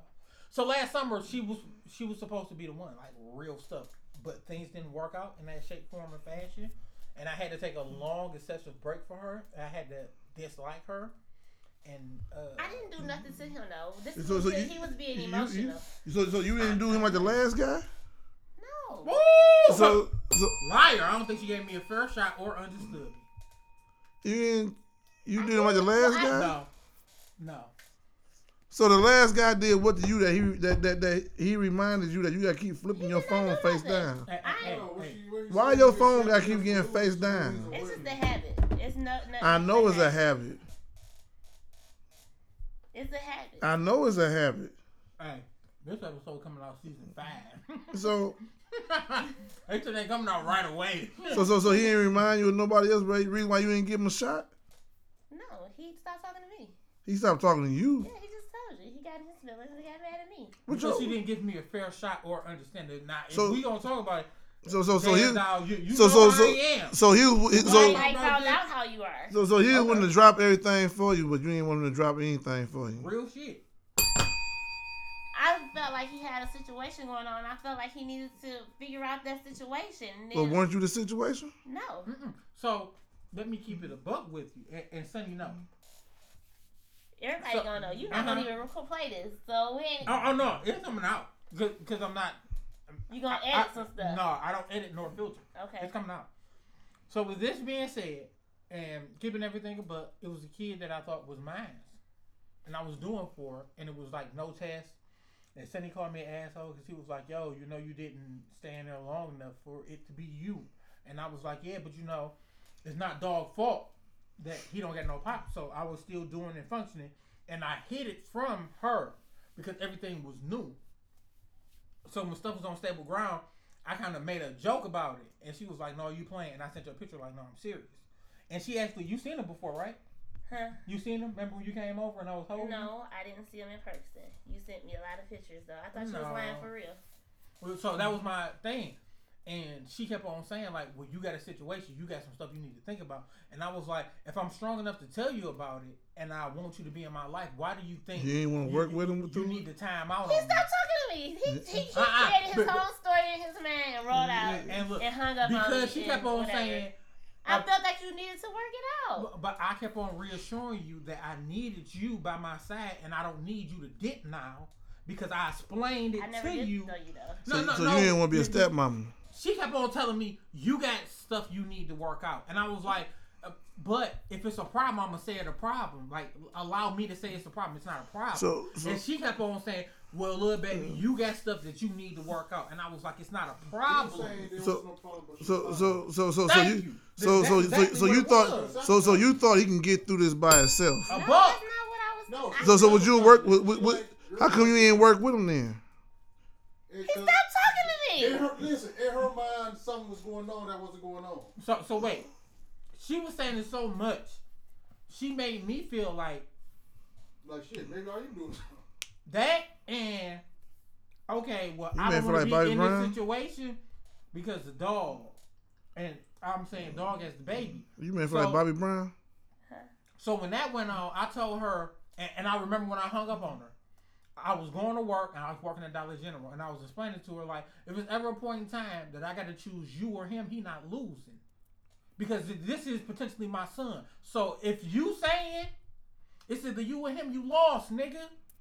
So last summer she was she was supposed to be the one, like real stuff, but things didn't work out in that shape, form, or fashion, and I had to take a long, excessive break for her. I had to dislike her, and uh, I didn't do nothing to him though. This So- was so you- he was being you- you- emotional. So, so you didn't do him like the last guy. No. Woo! So, so liar! I don't think she gave me a fair shot or understood me. you didn't. You did him like the last guy. No, no. So the last guy did what to you that he that that, that he reminded you that you gotta keep flipping your phone face nothing. down. Hey, hey, hey. she- what you Why your phone gotta keep getting face down? be It's the just a habit. It's no. no I know it's a habit. habit. It's a habit. I know it's a habit. Hey, this episode coming out season five. So they said they coming out right away. so so so he didn't remind you of nobody else. Right? Reason why you didn't give him a shot? No, he stopped talking to me. He stopped talking to you. Yeah, he just told you. He got his feelings and he got mad at me. What because your- she didn't give me a fair shot or understand it. Now, if So- we gonna talk about it, So so so Jazz he you, you so know so so I am. so he was- so you- I found out how you are. so so he Okay. wanted to drop everything for you, but you didn't want him to drop anything for you. Real shit. I felt like he had a situation going on. I felt like he needed to figure out that situation. And But then, weren't you the situation? no. Mm-mm. So let me keep it a buck with you, and, and Sonny know. Everybody So- gonna know. You're not uh-huh. gonna even play this. So we ain't, Oh, oh no, it's coming out because I'm not. you gonna I- edit I- some stuff. No, I don't edit nor filter. Okay. It's coming out. So with this being said, and keeping everything buck, it was a kid that I thought was mine, and I was doing for, her, and it was like no test. And Sonny called me an asshole because he was like, "Yo, you know, you didn't stand there long enough for it to be you." And I was like, "Yeah, but you know, it's not dog fault that he don't get no pop." So I was still doing and functioning, and I hid it from her because everything was new. So when stuff was on stable ground, I kind of made a joke about it, and she was like, "No, you playing?" And I sent her a picture like, "No, I'm serious." And she actually, you seen him before, right? Huh? You seen him? Remember when you came over and I was holding? No, I didn't see him in person. You sent me a lot of pictures though. I thought you was lying for real. Well, So that was my thing. And she kept on saying, like, well, you got a situation, you got some stuff you need to think about. And I was like, if I'm strong enough to tell you about it and I want you to be in my life, why do you think You ain't wanna work with him You need the time out He on me. stopped talking to me. He he, he Uh-uh. created his whole story in his mind and rolled out And- and look, hung up on. Because she kept on whatever. saying, I uh, felt like you needed to work it out. but, but I kept on reassuring you that I needed you by my side and I don't need you to dip now because I explained it I never to did you. know you though. So, No, no, so no. you didn't want to be a You- you- stepmama. She kept on telling me you got stuff you need to work out and i was like uh, but if it's a problem i'm gonna say it's a problem like allow me to say it's a problem it's not a problem So- so- and she kept on saying well little baby you got stuff that you need to work out and i was like it's not a problem So- So so so so so Thank you you. so so so, exactly so what you thought was. so so you thought he can get through this by himself. a No, that's not what I was. No, So so would you work with, with, with how come you ain't work with him then? He stopped talking to In me. her, listen, in her mind, something was going on that wasn't going on. so so wait she was saying it so much she made me feel like Like shit, maybe all you doing. That and okay, well, You I made don't for want to like be Bobby in Brown? this situation because the dog, and I'm saying dog as the baby. You meant for like Bobby Brown? So when that went on, I told her, and, and I remember when I hung up on her, I was going to work and I was working at Dollar General, and I was explaining to her like, if it's ever a point in time that I got to choose you or him, he not losing, because this is potentially my son. So if you saying it's either you or him, you lost, nigga.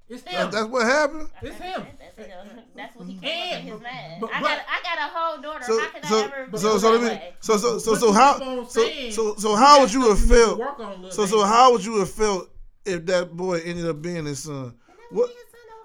It's him. That, that's what happened. It's him. That's, you that's what he came up in his And- mind. but- I got I got a whole daughter. So How can so I ever so so let me so so so But so you how so saying so so how would you have felt? work on, little So so how would you have felt if that boy ended up being his son? What?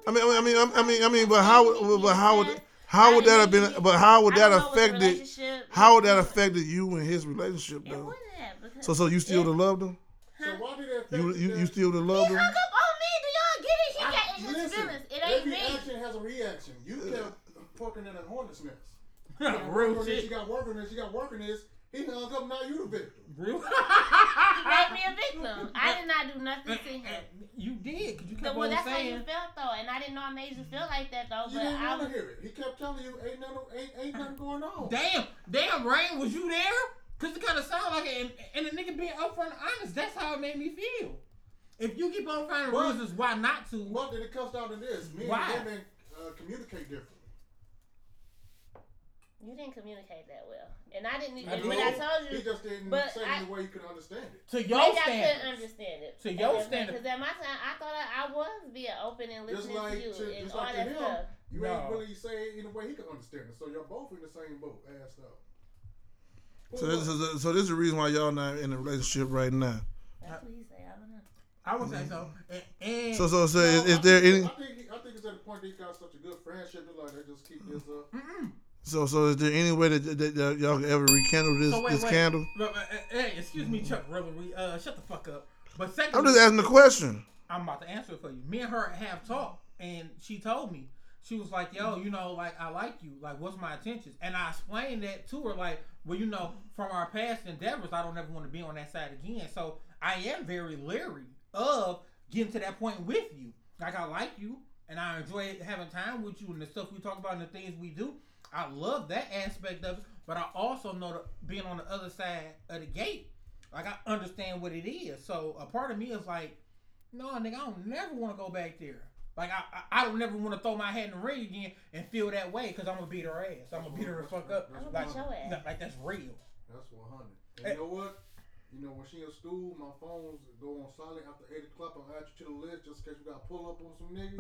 I mean, I mean, I mean, I mean, I mean, but how, would- but how would, how would that have been? But how would that affected? How would that affected you and his relationship though? wouldn't have because So, so you still would have loved him? So why did that affect You, you, you still would have he loved hung up on me. Do y'all get it? He I- got in his feelings. It ain't every me. action has a reaction. You kept fucking in a hornet's nest. Real Working this, shit. You got working this. You got working this. He hung up. Now you the victim. Real. He made me a victim. I did not do nothing to him. You did, cause you So, kept well, on that's how you felt though, and I didn't know I made you feel like that though. You But didn't I want was. to hear it. He kept telling you, "Ain't nothing, ain't, ain't nothing going on." Damn, damn, Rain, was you there? Cause it kind of sounded like it, and, and the nigga being upfront and honest. That's how it made me feel. If you keep on finding But- reasons why not to, But then it comes down to this: me Why? and women uh, communicate differently. You didn't communicate that well, and I didn't. I when I told you, He you, just didn't but say it I- in the way you could understand it. to your maybe I couldn't understand it. To your standard. Because at my time, I thought I, I was being open and Just listening like to you to, and just all like that him, stuff. you No. ain't really say it in a way he could understand it. So you're both in the same boat, ass up. Who So this was- is so this is the reason why y'all not in a relationship right now. That's what he say. I don't know. I would say so. And, and So so so No, is, is there think- any I think I think it's at the point that he got such a good friendship that like they just keep this up. Mm-mm. So so is there any way that, that, that y'all can ever rekindle this So wait, this wait. candle? But, uh, uh, hey, excuse me, Chuck Rillery. Uh, shut the fuck up. But I'm just asking the question. I'm about to answer it for you. Me and her have talked, and she told me she was like, "Yo, you know, like I like you. Like, what's my intentions?" And I explained that to her, like, well, you know, from our past endeavors, I don't ever want to be on that side again. So I am very leery of getting to that point with you. Like, I like you, and I enjoy having time with you, and the stuff we talk about and the things we do. I love that aspect of it, but I also know that being on the other side of the gate, like I understand what it is. So a part of me is like, no, nigga, I don't never want to go back there. Like I, I, I don't never want to throw my hat in the ring again and feel that way because I'm gonna beat her ass. I'm gonna beat her the fuck up. That's Like, beat your ass. like, like that's real. That's 100. And Hey. you know what? You know, when she in school, my phones go on silent after 8 o'clock. I'll add you to the list just in case you got to pull up on some niggas.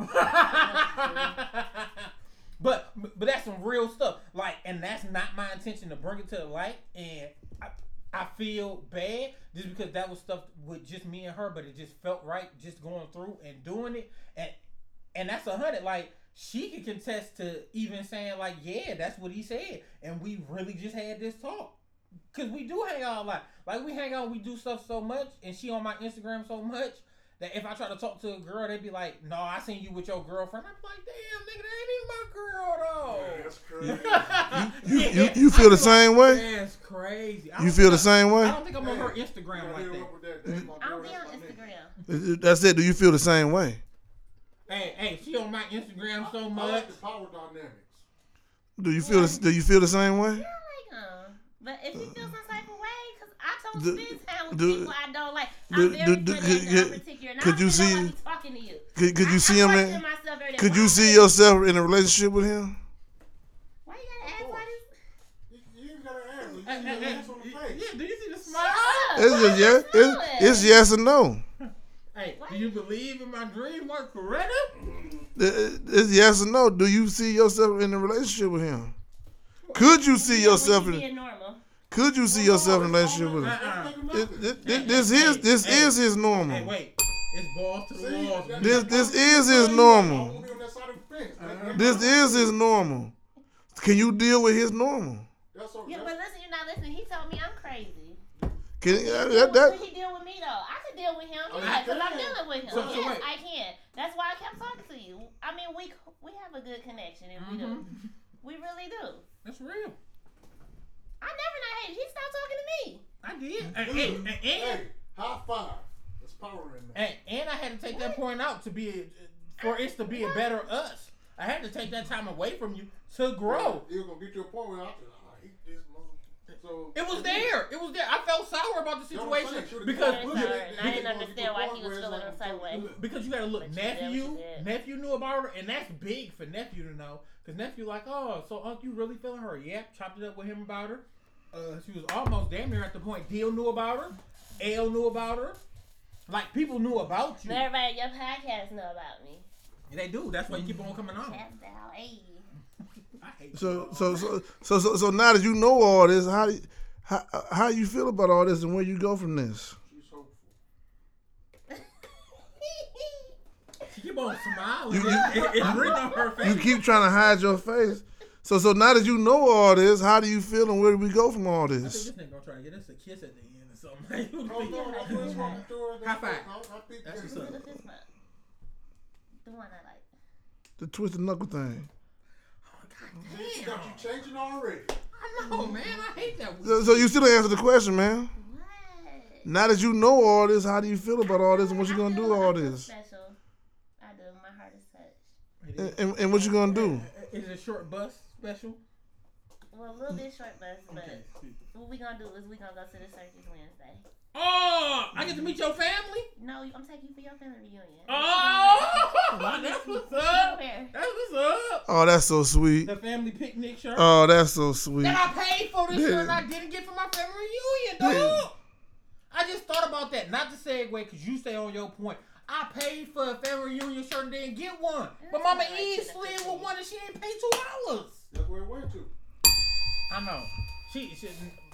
but but that's some real stuff. Like, and that's not my intention to bring it to the light. And I, I feel bad just because that was stuff with just me and her, but it just felt right just going through and doing it. And and that's a hundred. Like she can contest to even saying like, yeah, that's what he said, and we really just had this talk. Cause we do hang out a lot. Like we hang out, we do stuff so much, and she on my Instagram so much that if I try to talk to a girl, they'd be like, "No, I seen you with your girlfriend." I'm like, "Damn, nigga, that ain't even my girl though." You, you, you feel the same way? That's crazy. You feel the I- same way? I don't think I'm on her Instagram gotta like that. that. That's I girl, don't be on my nigga. Instagram. That's it. Do you feel the same way? Hey, hey, she on my Instagram so I much. like the power dynamics. Do you feel the, do you feel the same way? Yeah, like him. But if you feel some type of way, because I told Do- spend time with do- people I don't like. I'm very do- do- could- and I'm could- particular. And could I you see- see? Be talking to you. Could, could I- you see I him in? myself every day. Could you would- see yourself in a relationship with him? Why you gotta act like this? You, you gotta ask. You Hey, see the ass on the uh, uh, uh, yeah, do you see the smile? up. It's Why just yes. It's, it's yes or no. Hey, do you believe in my dream work correct? It- It's yes or no. Do you see yourself in a relationship with him? Could you see yourself in? being normal. Could you see yourself in a relationship with him? Uh-uh. This, this, this is this Hey, is his Hey, normal. wait. It's balls to the See, walls. This this is his normal. I won't be on that side of the fence. That- uh-huh. that- This is his normal. Can you deal with his normal? That's all. Yeah, but listen, you're not listening. He told me I'm crazy. Can uh, He that, deal that, with- that he deal with me though? I can deal with him. Oh, Yeah, because I'm can. dealing with him. So- so yes, wait. I can. That's why I kept talking to you. I mean, we we have a good connection, and we mm-hmm. do. We really do. That's real. I never not hated. He stopped talking to me. I did. And, and, and, Hey, high five. There's power in that. and, and I had to take that point out to be a, for uh, it to be a better us. I had to take that time away from you to grow. It was gonna get to a point where I, I hate this mother. So It was there. It was there. I felt sour about the You know what I'm situation saying? Because Yeah, Look it's at alright. it. And I didn't understand why he was feeling like, the same way. because you got to look. But you you Nephew, nephew knew about her, and that's big for nephew to know. Because nephew like, oh, so uncle, you really feeling her? Yep. Chopped it up with him about her. Uh, she was almost damn near at the point. Deal knew about her. L knew about her. Like people knew about you. But everybody at your podcast know about me. And they do. That's why you keep on coming on. That's how, hey. I hate so, so so so so so now that you know all this, how do you, how how you feel about all this and where you go from this? She's. She keep on smiling. You- you- It- it- it's written on her face. You keep trying to hide your face. So so now that you know all this, how do you feel and where do we go from all I think this? this nigga gonna try to get us a kiss at the end or something. Oh, no, no, that's what it's walking through. High five. I- I think That's what's up. one. The one I like. The twisted knuckle thing. Oh, She got you changing already. I know, man. I hate that. So, so you still don't answer the question, man. What? Now that you know all this, how do you feel about all this and what you I gonna do with all this? Special. I do. My heart is touched. And, and, and what you gonna do? Is it a short bus special? Well, a little bit short bus, but Okay. what we gonna do is we gonna go to the circus Wednesday. Oh, I get to meet your family. No, I'm taking you for your family reunion. Oh, that's what's up. That's what's up. Oh, that's so sweet. The family picnic shirt Oh, that's so sweet. that I paid for this Yeah. year and I didn't get for my family reunion, Yeah. dog. I just thought about that. Not to segue, because you stay on your point. I paid for a family reunion shirt and didn't get one. But Mama That's E slid with one and she ain't paid two dollars. That's where it went to. I know. She, she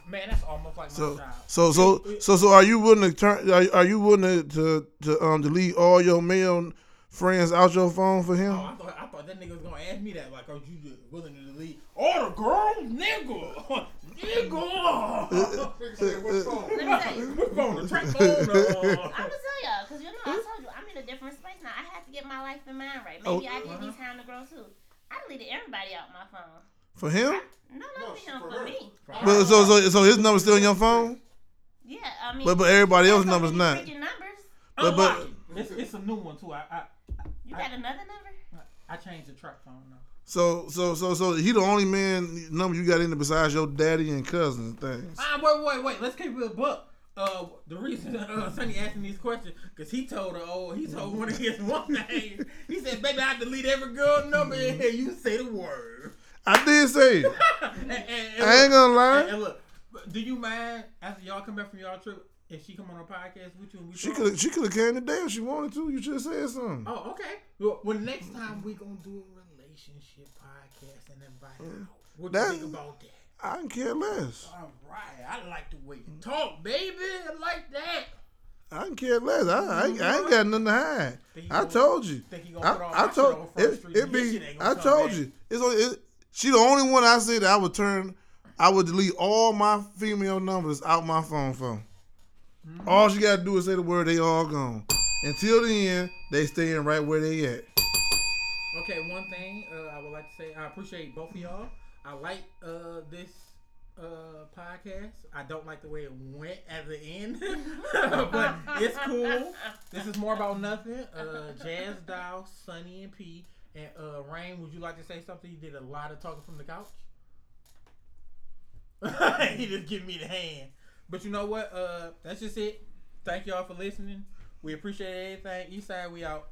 man, that's almost like my So child. so so so so are you willing to turn? Are, are you willing to, to to um delete all your male friends out your phone for him? Oh, I thought I thought that nigga was gonna ask me that. Like, are you just willing to delete all the girls, nigga, nigga? Nigga said, what's wrong? Let me tell you. We're on the track phone. I'm uh, gonna tell y'all, cause you know I told you I'm in a different space now. I have to get my life in mind right. Maybe Oh. I did need time to grow too. I deleted everybody out my phone. For him? No, No, not for him, for for her. me. But so so so his number's still in your phone? Yeah, I mean. But but everybody else's so number's not. freaking numbers. But- but- it's, it's a new one too. I I, You got another number? I changed the truck phone now. So so so so he the only man number you got in there besides your daddy and cousins and things. Ah, wait, wait, wait. Let's keep it a buck. Uh, the reason uh, Sonny asking these questions because he told her, oh, he told one of his one name. He said, "Baby, I delete every girl number in here. You say the word." I did say it. and, and, and I ain't gonna lie. and look, do you mind after y'all come back from y'all trip if she come on a podcast with you and we She could she could have came today if she wanted to. You should have said something. Oh, okay. Well, well, next time we gonna do a relationship podcast and invite her. What do you think about that? I can care less. All right, I like the way you talk, baby. I like that. I can care less. I, I, ain't, I ain't got nothing to hide. I told you. think put all I, I told it. It be. shit ain't gonna I told you. It's only. It, she the only one I said that I would turn. I would delete all my female numbers out my phone phone. Mm-hmm. All she gotta do is say the word. They all gone. Until the end, they staying right where they at. Okay, one thing uh, I would like to say, I appreciate both of y'all. I like uh, this uh, podcast. I don't like the way it went at the end, but it's cool. This is more about nothing. Uh, Jazz Doll, Sonny and P, and uh, Rain. Would you like to say something? You did a lot of talking from the couch. he just giving me the hand. But you know what? Uh, that's just it. Thank y'all for listening. We appreciate everything. Eastside, we out.